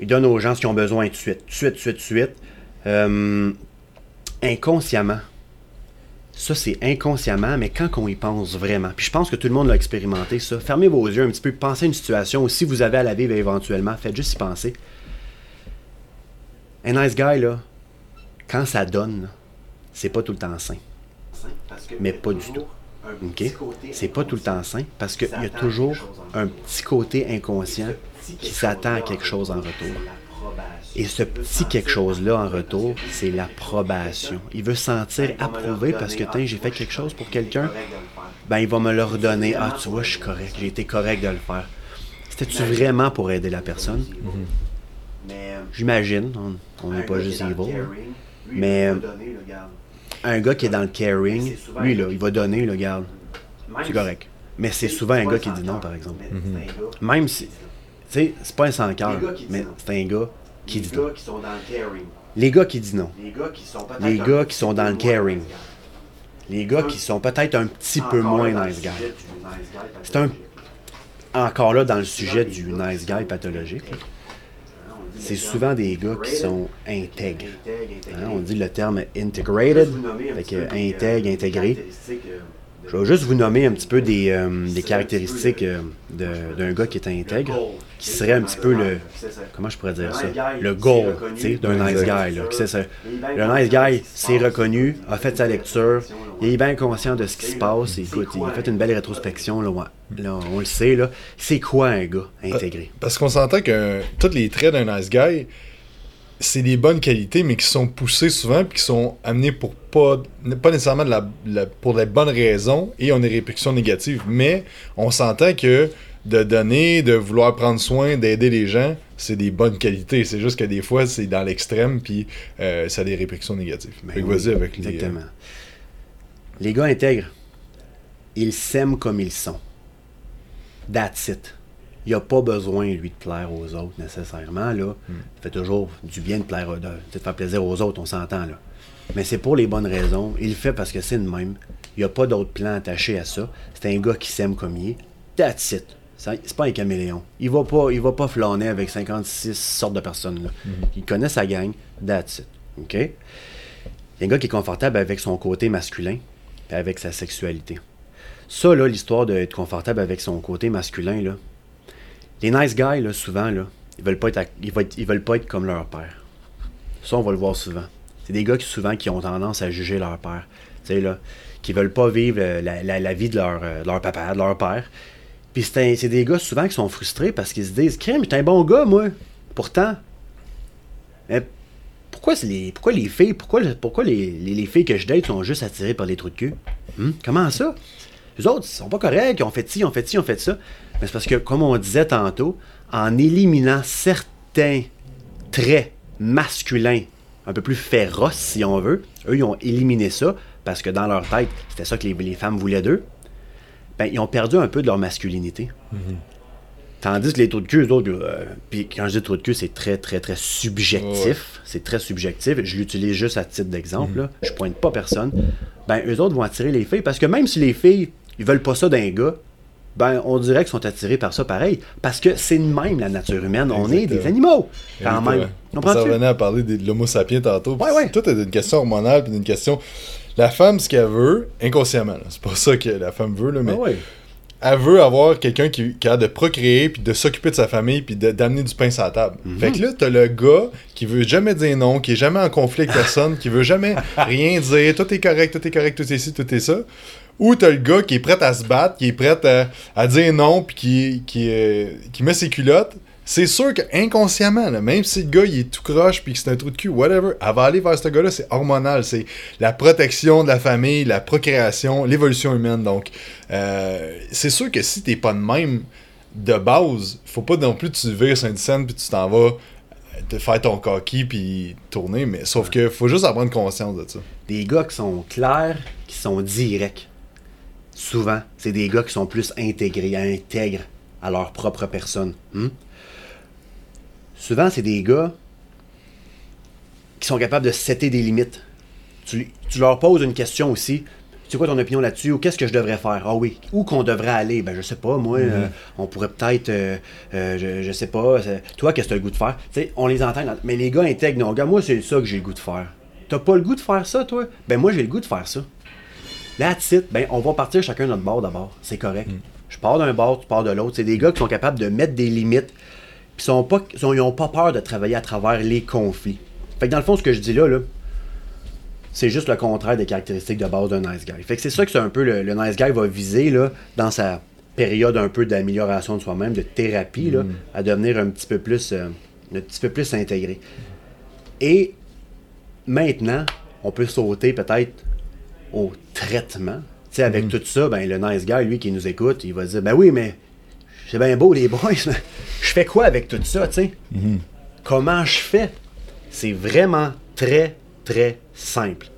B: Il donne aux gens ce qu'ils ont besoin tout de suite. Tout de suite, tout de suite, tout de suite. Euh, inconsciemment. Ça, c'est inconsciemment, mais quand on y pense vraiment, puis je pense que tout le monde l'a expérimenté, ça. Fermez vos yeux un petit peu, pensez à une situation où si vous avez à la vivre éventuellement, faites juste y penser. Un nice guy, là, quand ça donne, c'est pas tout le temps sain. Mais pas du tout. OK? C'est pas tout le temps sain parce qu'il y a toujours un petit côté inconscient qui s'attend à quelque chose en retour. Et ce petit quelque chose-là en retour, c'est l'approbation. Il veut se sentir approuvé parce que, tiens, j'ai fait quelque chose pour quelqu'un, ben il va me le redonner. Ah, tu vois, je suis correct, j'ai été correct de le faire. C'était-tu vraiment pour aider la personne? J'imagine, on- n'est pas juste evil. là. Mais un gars qui est dans le caring, lui, là, il va donner, le garde. C'est correct. Mais c'est souvent un gars qui dit non, par exemple. Même si. Sais, c'est pas un sans cœur, mais c'est un gars qui dit non.
C: gars qui sont dans le caring.
B: Les gars qui disent non.
C: Les gars qui sont peut-être.
B: Les gars qui sont dans le caring. Les gars qui sont peut-être un petit peu moins nice guy. C'est un-. Encore là, dans le sujet du nice guy pathologique,
C: Hein,
B: c'est souvent des gars qui sont intègres.
C: intègre, intégré.
B: Hein, on dit le terme integrated, fait que intègre,
C: euh,
B: intégré. Je vais juste vous nommer un petit peu des, euh, des caractéristiques euh, de- d'un gars qui est intègre, qui serait un petit peu le. Comment je pourrais dire ça? Le goal,
C: reconnu.
B: tu sais, d'un nice guy, là. qui ça. Le nice guy,
C: ce qui se
B: c'est
C: passe.
B: reconnu, a fait sa lecture, il est bien conscient de ce qui se passe. Écoute, il a fait
C: un
B: une belle rétrospection, là. Là, on le sait, là. C'est quoi un gars intégré?
A: Parce qu'on s'entend que tous les traits d'un nice guy, c'est des bonnes qualités, mais qui sont poussées souvent puis qui sont amenées pour pas, pas nécessairement de la, la- pour les bonnes raisons et ont des répercussions négatives. Mais on s'entend que de donner, de vouloir prendre soin, d'aider les gens, c'est des bonnes qualités. C'est juste que des fois, c'est dans l'extrême puis euh, ça a des répercussions négatives.
B: Ben oui,
A: vas-y avec les-
B: Exactement. Les gars intègres, ils s'aiment comme ils sont. That's it. Il n'a pas besoin, lui, de plaire aux autres nécessairement. Là.
A: Hmm.
B: Il fait toujours du bien de plaire, de, de faire plaisir aux autres, on s'entend. là. Mais c'est pour les bonnes raisons. Il le fait parce que c'est le même. Il n'y a pas d'autre plan attaché à ça. C'est un gars qui s'aime comme il est. That's it. C'est pas un caméléon. Il va pas, il va pas flâner avec 56 sortes de personnes. Là. Il connaît sa gang. That's it. OK? Il y a un gars qui est confortable avec son côté masculin et avec sa sexualité. Ça, là, l'histoire d'être confortable avec son côté masculin, là, les nice guys, souvent, ils veulent pas être, veulent, pas être comme leur père. Ça, on va le voir souvent. C'est des gars qui, souvent, qui ont tendance à juger leur père. Tu sais, là, qui veulent pas vivre euh, la, vie de leur, euh, de leur papa, de leur père. Puis c'est des gars, souvent, qui sont frustrés parce qu'ils se disent « Crème, j'étais un bon gars, moi. Pourtant, mais pourquoi, les, filles, pourquoi, le- pourquoi les, les- les filles que je date sont juste attirées par les trous de cul? Hum? Comment ça? Les autres, ils sont pas corrects, ils ont fait ci, ils ont fait ci, ils ont fait ça. Mais c'est parce que, comme on disait tantôt, en éliminant certains traits masculins un peu plus féroces, si on veut, eux, ils ont éliminé ça parce que dans leur tête, c'était ça que les, les femmes voulaient d'eux. Ben, ils ont perdu un peu de leur masculinité. Tandis que les trous de cul, eux autres, euh, puis quand je dis trous de cul, c'est très, très, très subjectif.
A: Ouais.
B: C'est très subjectif. Je l'utilise juste à titre d'exemple. là. Je pointe pas personne. Ben, eux autres vont attirer les filles parce que même si les filles, ils veulent pas ça d'un gars, ben, on dirait qu'ils sont attirés par ça pareil. Parce que c'est de même la nature humaine. On est des animaux, quand
A: Exactement.
B: même.
A: Ça
B: Comprends-tu?
A: revenait à parler de l'homo sapiens tantôt.
B: Ouais, ouais.
A: Tout est une question hormonale puis une question. La femme, ce qu'elle veut, inconsciemment, c'est pas ça que la femme veut, là, mais
B: Ah ouais.
A: elle veut avoir quelqu'un qui, qui a de procréer, puis de s'occuper de sa famille, puis d'amener du pain sur la table.
B: Mhm.
A: Fait que là, t'as le gars qui veut jamais dire non, qui est jamais en conflit avec personne, qui veut jamais rien dire, tout est correct, tout est correct, tout est ci, tout est ça. Ou t'as le gars qui est prêt à se battre, qui est prêt à, à dire non, puis qui, qui, euh, qui met ses culottes. C'est sûr qu'inconsciemment, là, même si le gars il est tout croche puis que c'est un trou de cul, whatever, elle va aller vers ce gars-là, c'est hormonal. C'est la protection de la famille, la procréation, l'évolution humaine. Donc, euh, c'est sûr que si t'es pas de même de base, faut pas non plus que tu vires sur une scène puis tu t'en vas euh, te faire ton coquille puis tourner, mais sauf que faut juste en prendre conscience de ça.
B: Des gars qui sont clairs, qui sont directs. Souvent, c'est des gars qui sont plus intégrés, intègres à leur propre personne. Hmm? Souvent, c'est des gars qui sont capables de setter des limites. Tu, tu leur poses une question aussi. C'est quoi ton opinion là-dessus? Ou qu'est-ce que je devrais faire? Ah oui. Où qu'on devrait aller? Ben, je sais pas, moi, euh, on pourrait peut-être, euh, euh, je, je sais pas, toi, qu'est-ce que tu as le goût de faire? Tu sais, on les entend, mais les gars intègres, non, gars, moi, c'est ça que j'ai le goût de faire. T'as pas le goût de faire ça, toi? Ben, moi, j'ai le goût de faire ça. That's it. Ben, on va partir chacun de notre bord d'abord. C'est correct. Je pars d'un bord, tu pars de l'autre. C'est des gars qui sont capables de mettre des limites. Puis sont pas, sont, ils ont pas peur de travailler à travers les conflits. Fait que dans le fond, ce que je dis là, là, c'est juste le contraire des caractéristiques de base d'un nice guy. Fait que c'est ça que c'est un peu le, le nice guy va viser là, dans sa période un peu d'amélioration de soi-même, de thérapie, là, à devenir un petit peu plus euh, un petit peu plus intégré. Et maintenant, on peut sauter peut-être au traitement. Tu sais, avec tout ça, ben, le nice guy, lui, qui nous écoute, il va dire Ben oui, mais c'est bien beau, les boys, mais je fais quoi avec tout ça, tu sais? Comment je fais? C'est vraiment très, très simple,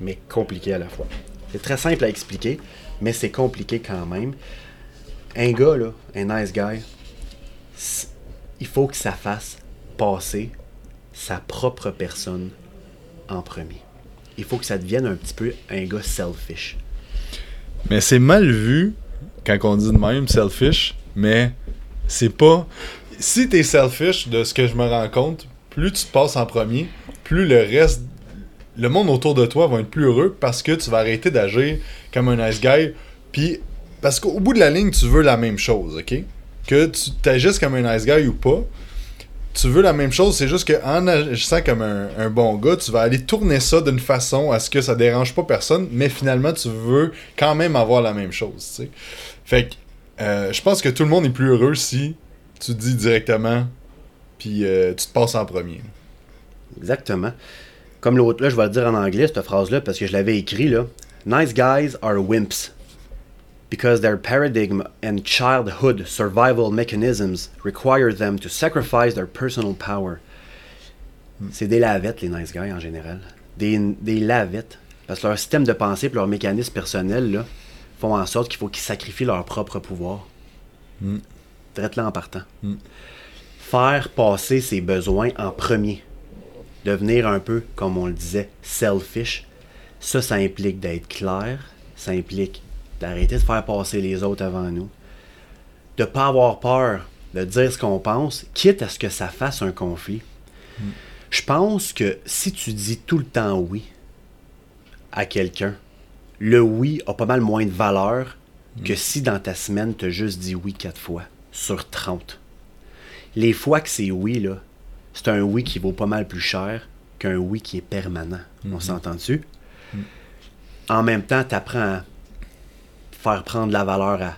B: mais compliqué à la fois. C'est très simple à expliquer, mais c'est compliqué quand même. Un gars, là, un nice guy, il faut que ça fasse passer sa propre personne en premier. Il faut que ça devienne un petit peu un gars selfish.
A: Mais c'est mal vu quand on dit de même selfish, mais c'est pas. Si t'es selfish, de ce que je me rends compte, plus tu passes en premier, plus le reste. Le monde autour de toi va être plus heureux parce que tu vas arrêter d'agir comme un nice guy. Puis, parce qu'au bout de la ligne, tu veux la même chose, ok? Que tu t'agisses comme un nice guy ou pas, tu veux la même chose, c'est juste qu'en agissant comme un, bon gars, tu vas aller tourner ça d'une façon à ce que ça dérange pas personne, mais finalement, tu veux quand même avoir la même chose. Fait que, euh, je pense que tout le monde est plus heureux si tu dis directement, puis euh, tu te passes en premier.
B: Exactement. Comme l'autre, là, je vais le dire en anglais, cette phrase-là, parce que je l'avais écrit, là. Nice guys are wimps. Because their paradigm and childhood survival mechanisms require them to sacrifice their personal power. C'est des lavettes, les nice guys, en général. Des, des lavettes. Parce que leur système de pensée et leur mécanisme personnel, là, font en sorte qu'il faut qu'ils sacrifient leur propre pouvoir.
A: Mm.
B: Traite-le en partant.
A: Mm.
B: Faire passer ses besoins en premier devenir un peu, comme on le disait, selfish, ça, ça implique d'être clair, ça implique d'arrêter de faire passer les autres avant nous, de pas avoir peur de dire ce qu'on pense, quitte à ce que ça fasse un conflit. Je pense que si tu dis tout le temps oui à quelqu'un, le oui a pas mal moins de valeur que si dans ta semaine, tu as juste dit oui quatre fois sur 30. Les fois que c'est oui, là, c'est un oui qui vaut pas mal plus cher qu'un oui qui est permanent. On s'entend dessus? En même temps, tu apprends à faire prendre la valeur à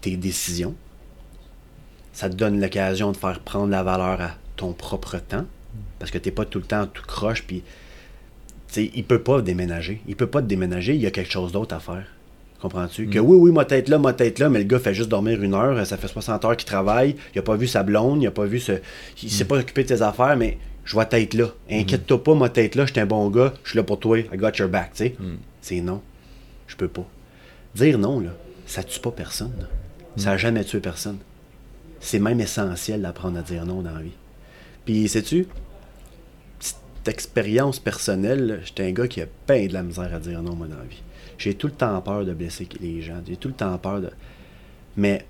B: tes décisions. Ça te donne l'occasion de faire prendre la valeur à ton propre temps. Parce que tu pas tout le temps tout croche. Puis, tu il peut pas déménager. Il peut pas te déménager. Il y a quelque chose d'autre à faire. Comprends-tu? Que oui, oui, ma tête là, ma tête là, mais le gars fait juste dormir une heure. Ça fait 60 heures qu'il travaille. Il a pas vu sa blonde. Il a pas vu ce. Il s'est pas occupé de ses affaires, mais je vais être là. Inquiète-toi pas, ma tête là. Je suis un bon gars. Je suis là pour toi. I got your back. Tu sais? C'est non. Je peux pas. Dire non, là, ça tue pas personne. là. Ça a jamais tué personne. C'est même essentiel d'apprendre à dire non dans la vie. Puis, sais-tu, petite expérience personnelle, j'étais un gars qui a peine de la misère à dire non, moi, dans la vie. J'ai tout le temps peur de blesser les gens. J'ai tout le temps peur de. Mais,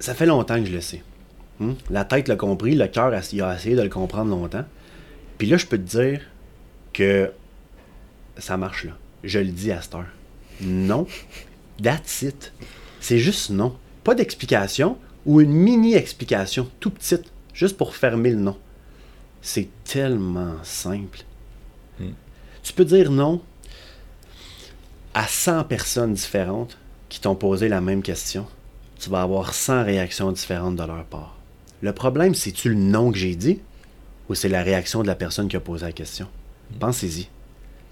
B: ça fait longtemps que je le sais. Hmm? La tête l'a compris, le cœur a, il a essayé de le comprendre longtemps. Puis là, je peux te dire que ça marche là. Je le dis à cette heure. Non. That's it. C'est juste non. Pas d'explication ou une mini-explication, tout petite, juste pour fermer le non. C'est tellement simple.
A: Hmm.
B: Tu peux dire non à 100 personnes différentes qui t'ont posé la même question. Tu vas avoir 100 réactions différentes de leur part. Le problème, c'est-tu le non que j'ai dit ou c'est la réaction de la personne qui a posé la question? Pensez-y.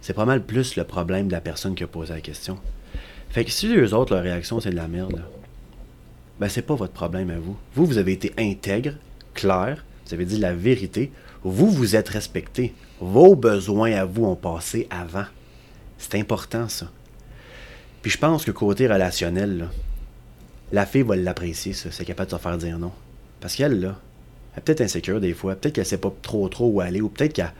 B: C'est pas mal plus le problème de la personne qui a posé la question. Fait que si les autres, leur réaction, c'est de la merde, ben c'est pas votre problème à vous. Vous, vous avez été intègre, clair, vous avez dit la vérité, vous vous êtes respecté. Vos besoins à vous ont passé avant. C'est important, ça. Puis je pense que côté relationnel, la fille va l'apprécier, ça. C'est capable de se faire dire non. Parce qu'elle, là, elle est peut-être insécure des fois. Peut-être qu'elle sait pas trop trop où aller. Ou peut-être qu'elle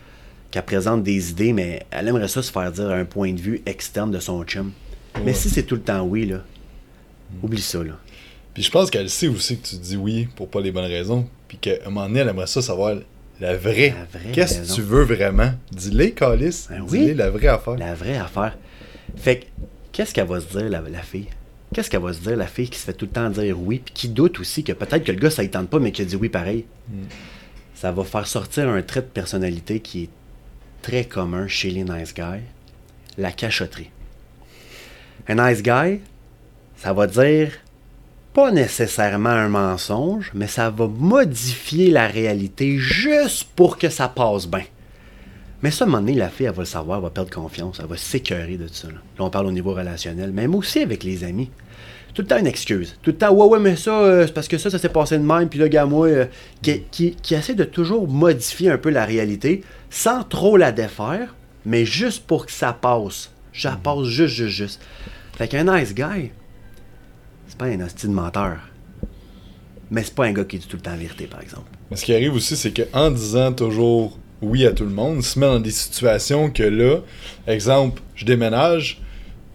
B: qu'elle présente des idées, mais elle aimerait ça se faire dire un point de vue externe de son chum. Mais si c'est tout le temps oui, là, oublie ça, là.
A: Puis je pense qu'elle sait aussi que tu dis oui pour pas les bonnes raisons. Puis qu'à un moment donné, elle aimerait ça savoir la vraie. Qu'est-ce que tu veux vraiment? Dis-les, Calis.
B: Ben oui.
A: Dis-les la vraie affaire.
B: La vraie affaire. Fait que, qu'est-ce qu'elle va se dire, la, la fille? Qu'est-ce qu'elle va se dire, la fille qui se fait tout le temps dire oui, puis qui doute aussi que peut-être que le gars, ça ne tente pas, mais qui a dit oui pareil? Ça va faire sortir un trait de personnalité qui est très commun chez les nice guys, la cachotterie. Un nice guy, ça va dire pas nécessairement un mensonge, mais ça va modifier la réalité juste pour que ça passe bien. Mais ça, à un moment donné, la fille, elle va le savoir, elle va perdre confiance, elle va s'écœurer de ça. Là. Là, on parle au niveau relationnel, même aussi avec les amis. Tout le temps une excuse. Tout le temps, ouais, ouais, mais ça, euh, c'est parce que ça, ça s'est passé de même, puis là, gars, moi, euh, qui, qui, qui essaie de toujours modifier un peu la réalité sans trop la défaire, mais juste pour que ça passe. Ça passe juste, juste, juste. Fait qu'un nice guy, c'est pas un hostile menteur. mais c'est pas un gars qui dit tout le temps la vérité, par exemple.
A: Mais ce qui arrive aussi, c'est qu'en disant toujours oui à tout le monde, il se met dans des situations que là, exemple, je déménage,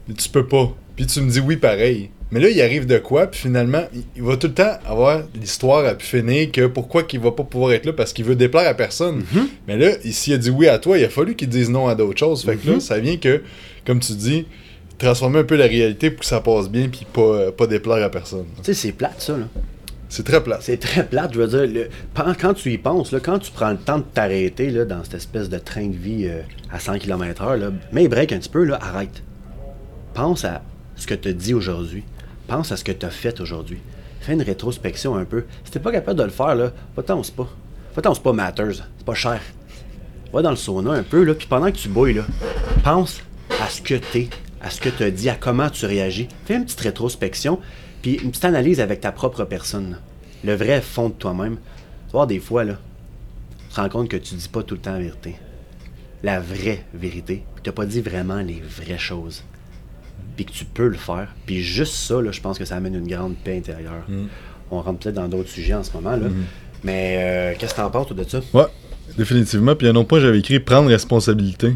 A: mais tu peux pas. Puis tu me dis oui pareil. Mais là, il arrive de quoi, puis finalement, il- va tout le temps avoir l'histoire à pu finir que pourquoi qu'il va pas pouvoir être là parce qu'il veut déplaire à personne. Mais là, s'il a dit oui à toi, il a fallu qu'il dise non à d'autres choses. Fait que là, ça vient que, comme tu dis, transformer un peu la réalité pour que ça passe bien puis pas, euh, pas déplaire à personne.
B: Tu sais, c'est plate, ça, là.
A: C'est très plat.
B: C'est très plate, je veux dire. le- quand tu y penses, là, quand tu prends le temps de t'arrêter là, dans cette espèce de train de vie euh, à 100 km/h, mais break un petit peu, là, arrête. Pense à ce que tu dit aujourd'hui. Pense à ce que tu as fait aujourd'hui. Fais une rétrospection un peu. Si t'es pas capable de le faire, là, va-t'en au spa. Va-t'en au spa Matters. C'est pas cher. Va dans le sauna un peu, là, puis pendant que tu bouilles, là, pense à ce que t'es, à ce que tu as dit, à comment tu réagis. Fais une petite rétrospection, puis une petite analyse avec ta propre personne. Le vrai fond de toi-même. Tu voir, des fois, là, tu te rends compte que tu dis pas tout le temps la vérité. La vraie vérité. Puis t'as pas dit vraiment les vraies choses. Puis que tu peux le faire. Puis juste ça, là, je pense que ça amène une grande paix intérieure. On rentre peut-être dans d'autres sujets en ce moment, là. Mais euh, qu'est-ce que t'en penses, toi, de ça?
A: Ouais, définitivement. Puis un autre point, j'avais écrit prendre responsabilité.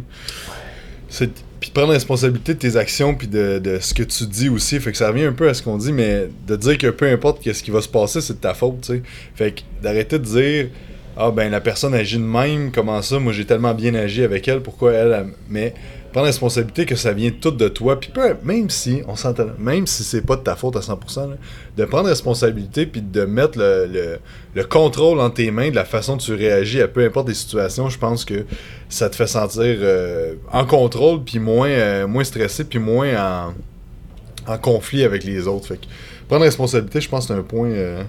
A: C'est puis prendre responsabilité de tes actions puis de, de ce que tu dis aussi. Fait que ça revient un peu à ce qu'on dit, mais de dire que peu importe ce qui va se passer, c'est de ta faute, tu sais. Fait que d'arrêter de dire ah ben la personne agit de même, comment ça, moi j'ai tellement bien agi avec elle, pourquoi elle, elle- mais prendre responsabilité que ça vient tout de toi, puis même si on s'entend, même si c'est pas de ta faute à 100%, là, de prendre responsabilité puis de mettre le, le- le contrôle en tes mains de la façon dont tu réagis à peu importe les situations, je pense que ça te fait sentir euh, en contrôle puis moins euh, moins stressé puis moins en, en conflit avec les autres. Fait que prendre responsabilité, je pense que c'est un point euh,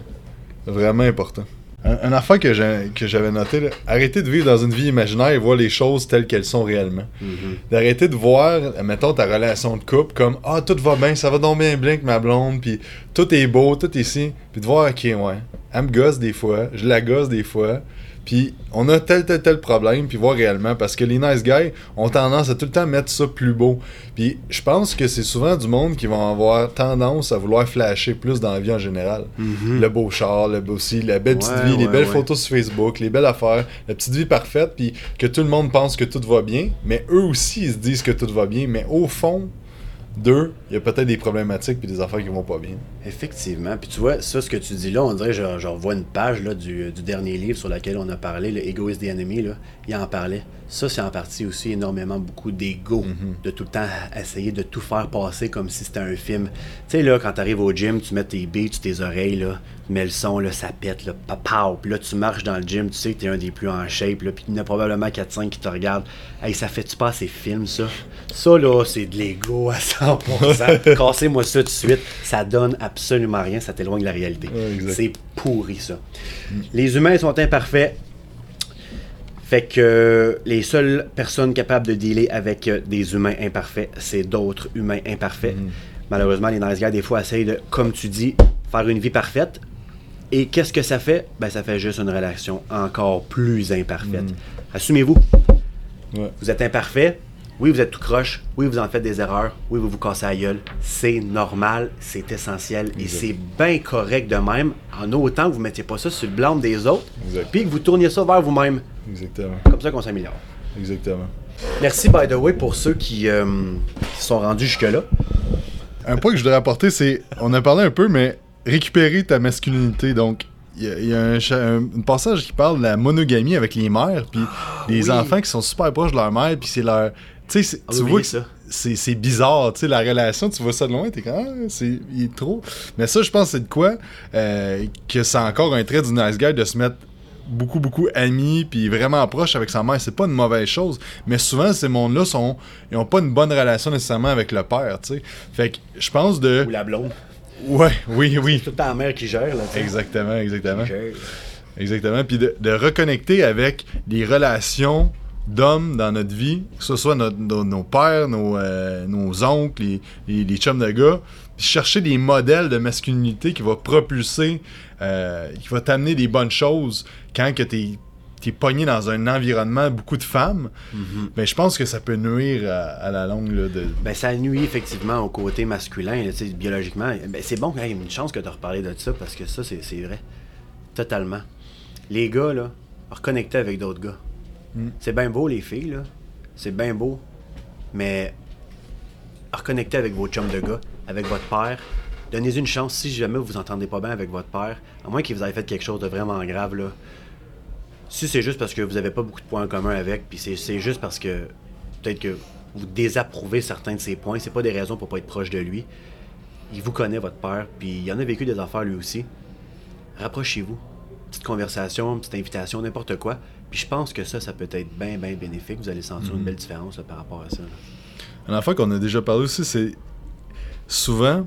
A: vraiment important. Un, une affaire que j'avais noté, là, arrêter de vivre dans une vie imaginaire et voir les choses telles qu'elles sont réellement. D'arrêter de voir, mettons, ta relation de couple comme Ah, tout va bien, ça va donc bien bien avec ma blonde, puis tout est beau, tout est ici. Puis de voir, ok, ouais, elle me gosse des fois, je la gosse des fois, puis on a tel, tel, tel problème, puis voir réellement. Parce que les nice guys ont tendance à tout le temps mettre ça plus beau. Puis je pense que c'est souvent du monde qui vont avoir tendance à vouloir flasher plus dans la vie en général. Le beau char, le beau aussi, la belle petite
B: Ouais,
A: vie, les belles
B: ouais.
A: photos sur Facebook, les belles affaires, la petite vie parfaite, puis que tout le monde pense que tout va bien, mais eux aussi ils se disent que tout va bien, mais au fond d'eux, il y a peut-être des problématiques puis des affaires qui vont pas bien.
B: Effectivement. Puis tu vois, ça, ce que tu dis là, on dirait, je, je revois une page là, du, du dernier livre sur lequel on a parlé, le Ego is the Enemy, là. il en parlait. Ça, c'est en partie aussi énormément beaucoup d'ego, de tout le temps essayer de tout faire passer comme si c'était un film. Tu sais, là, quand tu arrives au gym, tu mets tes beats, tes oreilles, là, mets le son, là, ça pète, là, pow, Puis là, tu marches dans le gym, tu sais que tu es un des plus en shape, là, puis il y en a probablement 4-5 qui te regardent. Hey, ça fait-tu pas ces films, ça? Ça, là, c'est de l'ego à 100%. Cassez-moi ça tout de suite. Ça donne absolument rien, ça t'éloigne de la réalité.
A: Ouais,
B: c'est pourri, ça. Les humains sont imparfaits. Fait que euh, les seules personnes capables de dealer avec euh, des humains imparfaits, c'est d'autres humains imparfaits. Malheureusement, les nice guys, des fois, essayent de, comme tu dis, faire une vie parfaite. Et qu'est-ce que ça fait? Ben, ça fait juste une relation encore plus imparfaite. Assumez-vous.
A: Ouais.
B: Vous êtes imparfait. Oui, vous êtes tout croche. Oui, vous en faites des erreurs. Oui, vous vous cassez la gueule. C'est normal, c'est essentiel et c'est bien correct de même, en autant que vous ne mettiez pas ça sur le blâme des autres, puis que vous tourniez ça vers vous-même.
A: Exactement.
B: Comme ça qu'on s'améliore.
A: Exactement.
B: Merci, by the way, pour ceux qui, euh, qui sont rendus jusque-là.
A: Un point que je voudrais apporter, c'est, on a parlé un peu, mais récupérer ta masculinité. Donc, il y a, il y a un, cha- un- un passage qui parle de la monogamie avec les mères, puis les
B: oui.
A: enfants qui sont super proches de leur mère, puis c'est leur... Tu sais, tu
B: oublie
A: vois que
B: ça.
A: c'est c'est bizarre, tu sais, la relation, tu vois ça de loin, t'es comme, ah, c'est, il est trop. Mais ça, je pense, c'est de quoi euh, que c'est encore un trait du nice guy de se mettre beaucoup, beaucoup amis, puis vraiment proche avec sa mère. C'est pas une mauvaise chose. Mais souvent, ces mondes-là, sont, ils ont pas une bonne relation nécessairement avec le père, tu sais. Fait que je pense de.
B: Ou la blonde.
A: Ouais, oui, oui.
B: Tout le temps la mère qui gère, là. tu sais.
A: Exactement, exactement. Exactement. Puis de, de reconnecter avec des relations d'hommes dans notre vie, que ce soit notre- nos, nos pères, nos, euh, nos oncles, les, les, les chums de gars, puis chercher des modèles de masculinité qui va propulser, euh, qui va t'amener des bonnes choses quand que t'es t'es pogné dans un environnement beaucoup de femmes, ben, je pense que ça peut nuire à, à la longue. Là, de...
B: Ben, ça nuit effectivement au côté masculin, là, biologiquement. Ben, c'est bon, hey, une chance que tu as reparlé de ça parce que ça, c'est vrai. Totalement. Les gars, là, reconnecter avec d'autres gars.
A: Mm.
B: C'est bien beau, les filles, là. C'est bien beau. Mais reconnecter avec vos chums de gars, avec votre père. Donnez une chance si jamais vous vous entendez pas bien avec votre père, à moins qu'il vous ait fait quelque chose de vraiment grave, là. Si c'est juste parce que vous avez pas beaucoup de points en commun avec, puis c'est- c'est juste parce que peut-être que vous désapprouvez certains de ses points, c'est pas des raisons pour pas être proche de lui. Il vous connaît, votre père, puis il en a vécu des affaires lui aussi. Rapprochez-vous. Petite conversation, petite invitation, n'importe quoi. Puis je pense que ça, ça peut être bien, bien bénéfique. Vous allez sentir une belle différence là, par rapport à ça. là.
A: Une affaire qu'on a déjà parlé aussi, c'est souvent,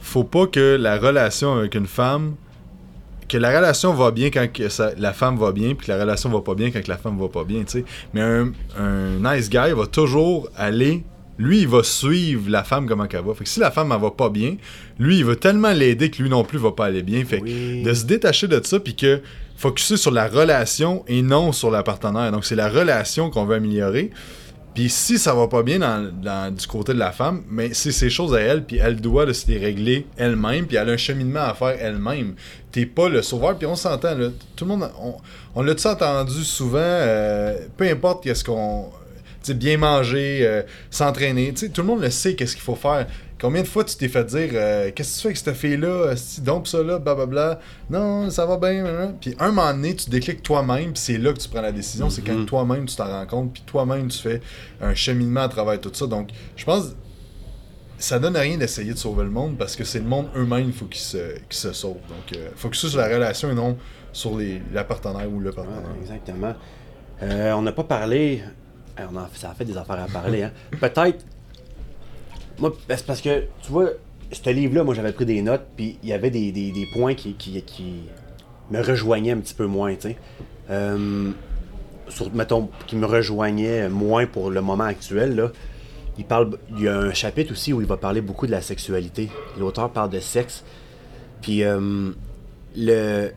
A: faut pas que la relation avec une femme, que la relation va bien quand que ça- la femme va bien, puis que la relation va pas bien quand que la femme va pas bien, tu sais. Mais un, un nice guy va toujours aller, lui, il va suivre la femme comment qu'elle va. Fait que si la femme, elle va pas bien, lui, il va tellement l'aider que lui non plus va pas aller bien. Fait que de se détacher de ça, puis que focuser sur la relation et non sur la partenaire. Donc, c'est la relation qu'on veut améliorer. Puis si ça va pas bien dans, dans- du côté de la femme, mais c'est ses choses à elle, puis elle doit se les régler elle-même, puis elle a un cheminement à faire elle-même. T'es pas le sauveur, puis on s'entend, là, tout le monde, on, on l'a-tu entendu souvent, euh, peu importe qu'est-ce qu'on... Tu sais, bien manger, euh, s'entraîner, tu sais, tout le monde le sait qu'est-ce qu'il faut faire. Combien de fois tu t'es fait dire euh, Qu'est-ce que tu fais avec cette fille-là Si donc ça là, blablabla. Non, ça va bien. blablabla. Puis un moment donné, tu décliques toi-même, puis c'est là que tu prends la décision. C'est quand
B: Mhm.
A: toi-même tu t'en rends compte, puis toi-même tu fais un cheminement à travers tout ça. Donc, je pense ça donne rien d'essayer de sauver le monde parce que c'est le monde eux-mêmes il faut qu'ils se, qu'ils se sauvent. Donc, euh, faut que ça sur la relation et non sur les, la partenaire ou le partenaire.
B: Ouais, exactement. Euh, on n'a pas parlé. euh, On a, ça a fait des affaires à parler. Hein. Peut-être. Moi, ben, c'est parce que, tu vois, ce livre-là, moi, j'avais pris des notes, puis il y avait des, des- des points qui, qui, qui me rejoignaient un petit peu moins, tu sais. Euh, sur- mettons, qui me rejoignaient moins pour le moment actuel, là. Il, parle, il y a un chapitre aussi où il va parler beaucoup de la sexualité. L'auteur parle de sexe. Puis, euh, le,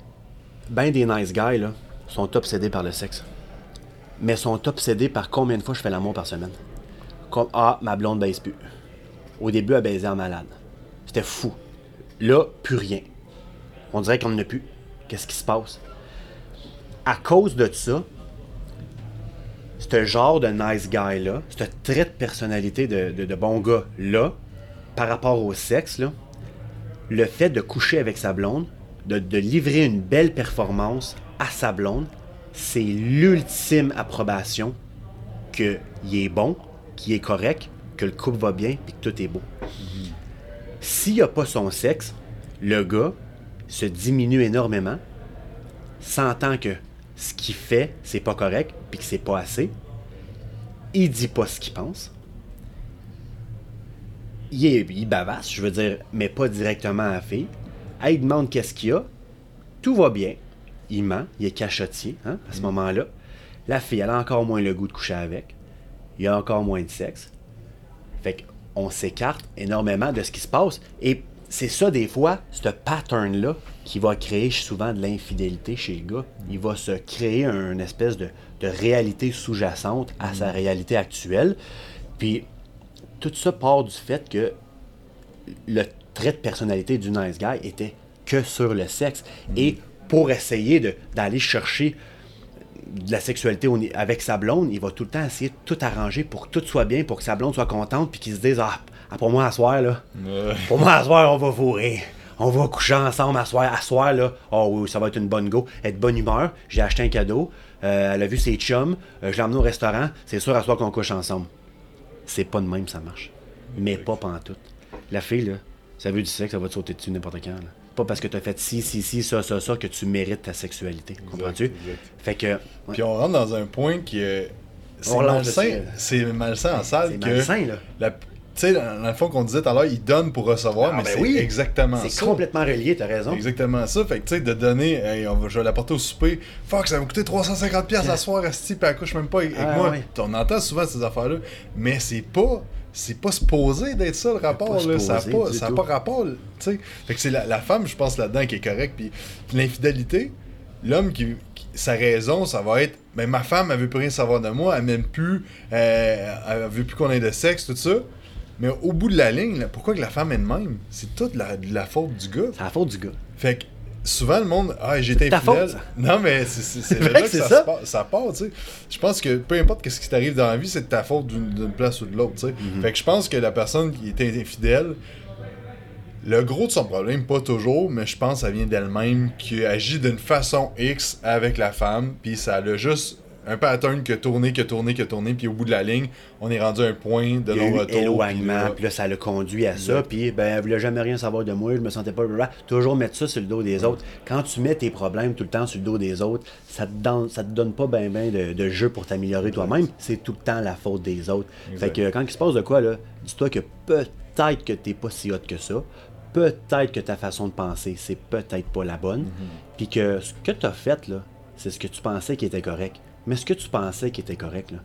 B: ben des nice guys, là, sont obsédés par le sexe. Mais sont obsédés par combien de fois je fais l'amour par semaine. Comme, ah, ma blonde baise plus. Au début, elle baisait en malade. C'était fou. Là, plus rien. On dirait qu'on n'en a plus. Qu'est-ce qui se passe? À cause de ça, ce genre de nice guy-là, ce trait de personnalité de, de, bon gars-là, par rapport au sexe, là, le fait de coucher avec sa blonde, de, de livrer une belle performance à sa blonde, c'est l'ultime approbation qu'il est bon, qu'il est correct, que le couple va bien, puis que tout est beau. S'il n'y a pas son sexe, le gars se diminue énormément, sentant que ce qu'il fait, c'est pas correct, puis que c'est pas assez. Il dit pas ce qu'il pense il, est, il bavasse, je veux dire, mais pas directement à la fille. Elle demande qu'est-ce qu'il y a. Tout va bien. Il ment, il est cachotier hein, à ce moment-là. La fille, elle a encore moins le goût de coucher avec. Il y a encore moins de sexe. Fait qu'on s'écarte énormément de ce qui se passe. Et c'est ça, des fois, ce pattern-là, qui va créer souvent de l'infidélité chez le gars. Il va se créer une espèce de, de réalité sous-jacente à sa réalité actuelle. Puis tout ça part du fait que le trait de personnalité du nice guy était que sur le sexe. Et pour essayer d'aller chercher de la sexualité avec sa blonde, il va tout le temps essayer de tout arranger pour que tout soit bien, pour que sa blonde soit contente, puis qu'il se dise Ah, ah, pour moi, à soir, là,
A: Ouais.
B: pour moi, à soir, on va fourrer. On va coucher ensemble à soir. À soir, là, oh oui, ça va être une bonne go. De bonne humeur. J'ai acheté un cadeau. Euh, elle a vu ses chums. Euh, je l'ai emmené au restaurant. C'est sûr, à soir qu'on couche ensemble. C'est pas de même, ça marche. Mais pas pantoute. La fille, là, ça veut du sexe, ça va te sauter dessus n'importe quand. là. Pas parce que t'as fait ci, ci, ci, ça, ça, ça, que tu mérites ta sexualité. Comprends-tu? Fait que. ouais,
A: Puis on rentre dans un point qui est. C'est malsain, c'est malsain en salle
B: c'est
A: que.
B: malsain, là.
A: la- sais, dans dans le fond qu'on disait tout à l'heure, il donne pour recevoir,
B: Ah,
A: mais
B: ben
A: c'est
B: oui.
A: exactement
B: C'est
A: ça.
B: complètement relié, t'as raison.
A: Exactement ça. Fait que, tu sais, de donner, hey, on va, je vais l'apporter au souper. Fuck, ça va me coûter 350$ piastres à soir, Asti, puis elle couche même pas avec,
B: Ah,
A: moi.
B: ouais.
A: On entend souvent ces affaires-là, mais c'est pas. C'est pas supposé d'être ça le rapport, là. Ça n'a pas, ça a pas rapport, tu sais. Fait que c'est la, la femme, je pense, là-dedans qui est correcte. Puis l'infidélité, l'homme qui, qui- sa raison, ça va être ben, ma femme, elle veut plus rien savoir de moi, elle m'aime plus, euh, elle veut plus qu'on ait de sexe, tout ça. Mais au bout de la ligne, là, pourquoi que la femme est de même? C'est toute la, la faute du gars.
B: C'est la faute du gars.
A: Fait que souvent le monde, ah, j'étais
B: ta
A: infidèle.
B: faute.
A: Non, mais c'est-
B: vrai que
A: ça,
B: ça.
A: se part, ça part, tu sais. Je pense que peu importe ce qui t'arrive dans la vie, c'est de ta faute d'une place ou de l'autre, tu sais.
B: Mm-hmm.
A: Fait que je pense que la personne qui était infidèle, le gros de son problème, pas toujours, mais je pense que ça vient d'elle-même, qui agit d'une façon X avec la femme, puis ça a juste un pattern que tourné, que tourné, que tourné, puis au bout de la ligne, on est rendu à un point de non-retour.
B: éloignement,
A: là-
B: puis là, ça l'a conduit à ça, puis ben, elle voulait jamais rien savoir de moi, je me sentais pas... blablabla. Toujours mettre ça sur le dos des autres. Quand tu mets tes problèmes tout le temps sur le dos des autres, ça te donne, ça te donne pas ben ben de, de jeu pour t'améliorer toi-même, c'est tout le temps la faute des autres.
A: Exact.
B: Fait que quand il se passe de quoi, là, dis-toi que peut-être que t'es pas si hot que ça, peut-être que ta façon de penser, c'est peut-être pas la bonne, puis que ce que t'as fait, là, c'est ce que tu pensais qui était correct. Mais ce que tu pensais qui était correct, là,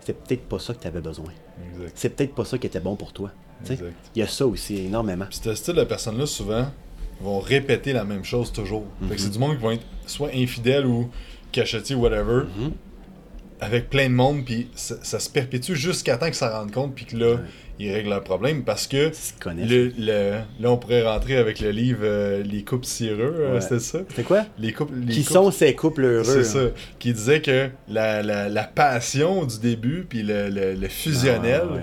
B: c'est peut-être pas ça que tu avais besoin
A: Exact.
B: c'est peut-être pas ça qui était bon pour toi. Il y a ça aussi énormément.
A: Puis ce style de personnes-là, souvent, vont répéter la même chose toujours. Fait que c'est du monde qui vont être soit infidèle ou cachetier, whatever,
B: Mhm.
A: Avec plein de monde, puis ça, ça se perpétue jusqu'à temps qu'ils s'en rendent compte, puis que là, ils règlent leur problème. Parce que le, le- là, on pourrait rentrer avec le livre euh, Les couples si heureux, euh,
B: Ouais.
A: c'était ça?
B: C'est quoi?
A: Les couples, les
B: Qui
A: couples-
B: sont ces couples heureux?
A: C'est
B: hein?
A: ça. Qui disait que la, la, la passion du début, puis le, le, le fusionnel,
B: Ah, ouais.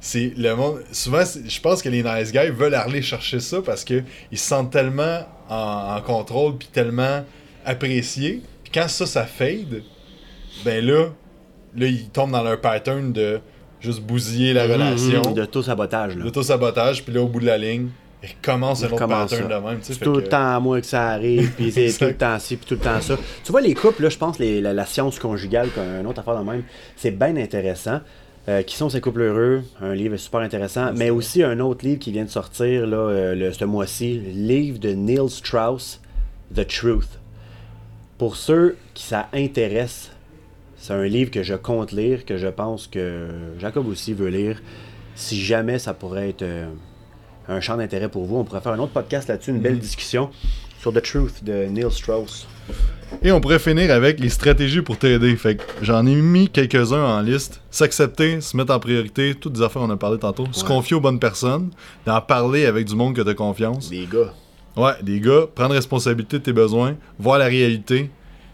A: c'est le monde. Souvent, c'est- je pense que les nice guys veulent aller chercher ça parce que ils se sentent tellement en, en contrôle puis tellement appréciés. Puis quand ça, ça fade, ben là, là, ils tombent dans leur pattern de juste bousiller la
B: Mhm,
A: relation,
B: mhm, De tout sabotage. là.
A: l'auto-sabotage, puis là, au bout de la ligne, ils recommencent un autre pattern
B: ça.
A: de même.
B: C'est tout le temps à moi que ça arrive, puis c'est tout le temps ci, puis tout le temps ça. Tu vois, les couples, là, je pense, les- la, la science conjugale, qu'un autre affaire de même, c'est bien intéressant. Euh, qui sont ces couples heureux? Un livre super intéressant, mais aussi un autre livre qui vient de sortir là, euh, le- ce mois-ci, livre de Neil Strauss, The Truth. Pour ceux qui ça intéresse, c'est un livre que je compte lire, que je pense que Jacob aussi veut lire. Si jamais ça pourrait être euh, un champ d'intérêt pour vous, on pourrait faire un autre podcast là-dessus, une belle discussion sur The Truth de Neil Strauss.
A: Et on pourrait finir avec les stratégies pour t'aider. Fait que j'en ai mis quelques-uns en liste. S'accepter, se mettre en priorité, toutes des affaires on a parlé tantôt. Se confier aux bonnes personnes, d'en parler avec du monde que t'as confiance.
B: Des gars.
A: Ouais, des gars, prendre responsabilité de tes besoins, voir la réalité,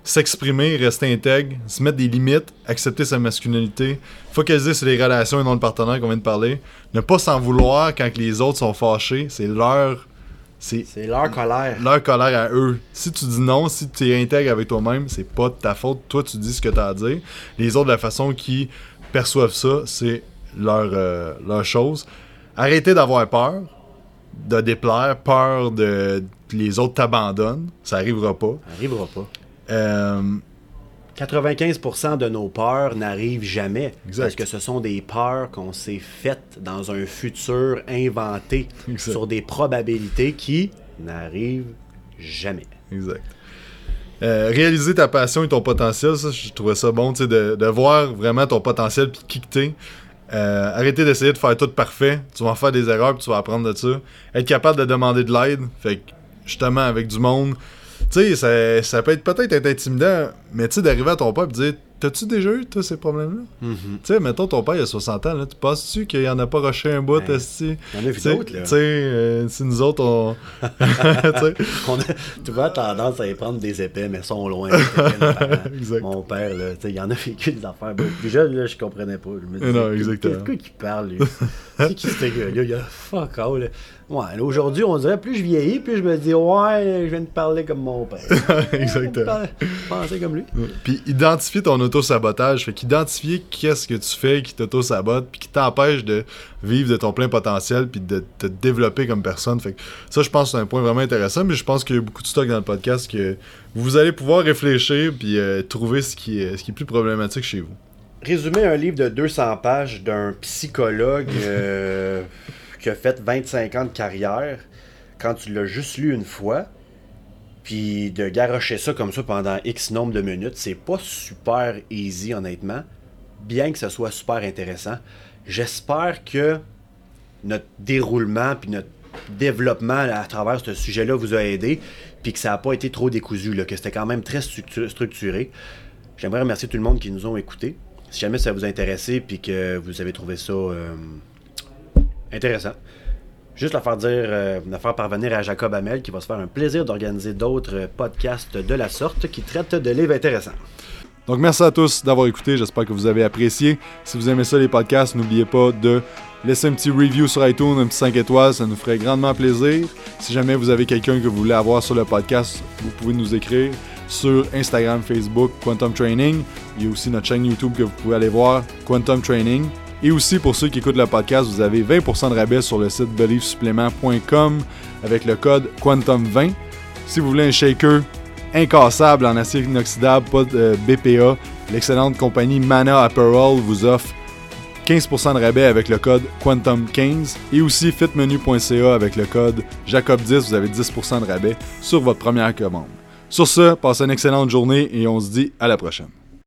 A: s'exprimer, rester intègre, se mettre des limites, accepter sa masculinité, focaliser sur les relations et non le partenaire qu'on vient de parler, ne pas s'en vouloir quand les autres sont fâchés, c'est leur c'est
B: leur colère.
A: leur colère à eux. Si tu dis non, si tu es intègre avec toi-même, c'est pas de ta faute. Toi, tu dis ce que tu as à dire. Les autres, la façon qu'ils perçoivent ça, c'est leur, euh, leur chose. Arrêtez d'avoir peur de déplaire, peur de les autres t'abandonnent. Ça arrivera pas.
B: Ça arrivera pas.
A: Euh,
B: 95% de nos peurs n'arrivent jamais.
A: Exact.
B: Parce que ce sont des peurs qu'on s'est faites dans un futur inventé
A: Exact.
B: sur des probabilités qui n'arrivent jamais.
A: Exact. Euh, réaliser ta passion et ton potentiel, ça, je trouvais ça bon, tu sais, de, de voir vraiment ton potentiel puis qui que t'es. Euh, arrêter d'essayer de faire tout parfait. Tu vas en faire des erreurs puis tu vas apprendre de ça. Être capable de demander de l'aide. Fait que, justement, avec du monde. Tu sais, ça, ça peut être peut-être être intimidant, mais tu sais, d'arriver à ton père et dire T'as-tu déjà eu, toi, ces problèmes-là?
B: Mhm.
A: Tu sais, mettons, ton père, il a 60 ans, là. Tu penses-tu qu'il en a pas rushé un bout,
B: Ben? Il y en a vu d'autres, là.
A: tu sais, euh, si nous autres, on.
B: On a, tu vois tendance à y prendre des épais, mais sont loin. parents.
A: Exact.
B: Mon père, là, tu sais, il en a vécu des affaires jeunes, là, je comprenais pas. Je me disais,
A: Non, exactement.
B: Qu'est-ce qu'il parle, lui? C'est qui ce gars-là? Il a fuck all. là. Ouais, aujourd'hui, on dirait, plus je vieillis, plus je me dis, ouais, je viens de parler comme mon père.
A: Exactement.
B: Penser comme lui.
A: Puis identifier ton auto-sabotage. Fait qu'identifier qu'est-ce que tu fais qui t'auto-sabote, puis qui t'empêche de vivre de ton plein potentiel, puis de te développer comme personne. Fait que ça, je pense que c'est un point vraiment intéressant, mais je pense qu'il y a beaucoup de stock dans le podcast que vous allez pouvoir réfléchir, puis euh, trouver ce qui, est, ce qui est plus problématique chez vous.
B: Résumer un livre de 200 pages d'un psychologue euh, qui fait 25 ans de carrière, quand tu l'as juste lu une fois, puis de garrocher ça comme ça pendant X nombre de minutes, c'est pas super easy honnêtement, bien que ce soit super intéressant. J'espère que notre déroulement puis notre développement à travers ce sujet-là vous a aidé, puis que ça n'a pas été trop décousu, là, que c'était quand même très structu- structuré. J'aimerais remercier tout le monde qui nous ont écoutés. Si jamais ça vous a intéressé, puis que vous avez trouvé ça euh, intéressant, juste la faire dire, euh, la faire parvenir à Jacob Hamel, qui va se faire un plaisir d'organiser d'autres podcasts de la sorte qui traitent de livres intéressants.
A: Donc merci à tous d'avoir écouté, j'espère que vous avez apprécié. Si vous aimez ça les podcasts, n'oubliez pas de laisser un petit review sur iTunes, un petit 5 étoiles, ça nous ferait grandement plaisir. Si jamais vous avez quelqu'un que vous voulez avoir sur le podcast, vous pouvez nous écrire sur Instagram, Facebook, Quantum Training. Il y a aussi notre chaîne YouTube que vous pouvez aller voir, Quantum Training. Et aussi pour ceux qui écoutent le podcast, vous avez 20% de rabais sur le site beliefsupplement.com avec le code Quantum20. Si vous voulez un shaker incassable en acier inoxydable, pas de euh, BPA, l'excellente compagnie Mana Apparel vous offre 15% de rabais avec le code Quantum15 et aussi fitmenu.ca avec le code Jacob10, vous avez 10% de rabais sur votre première commande. Sur ce, passez une excellente journée et on se dit à la prochaine.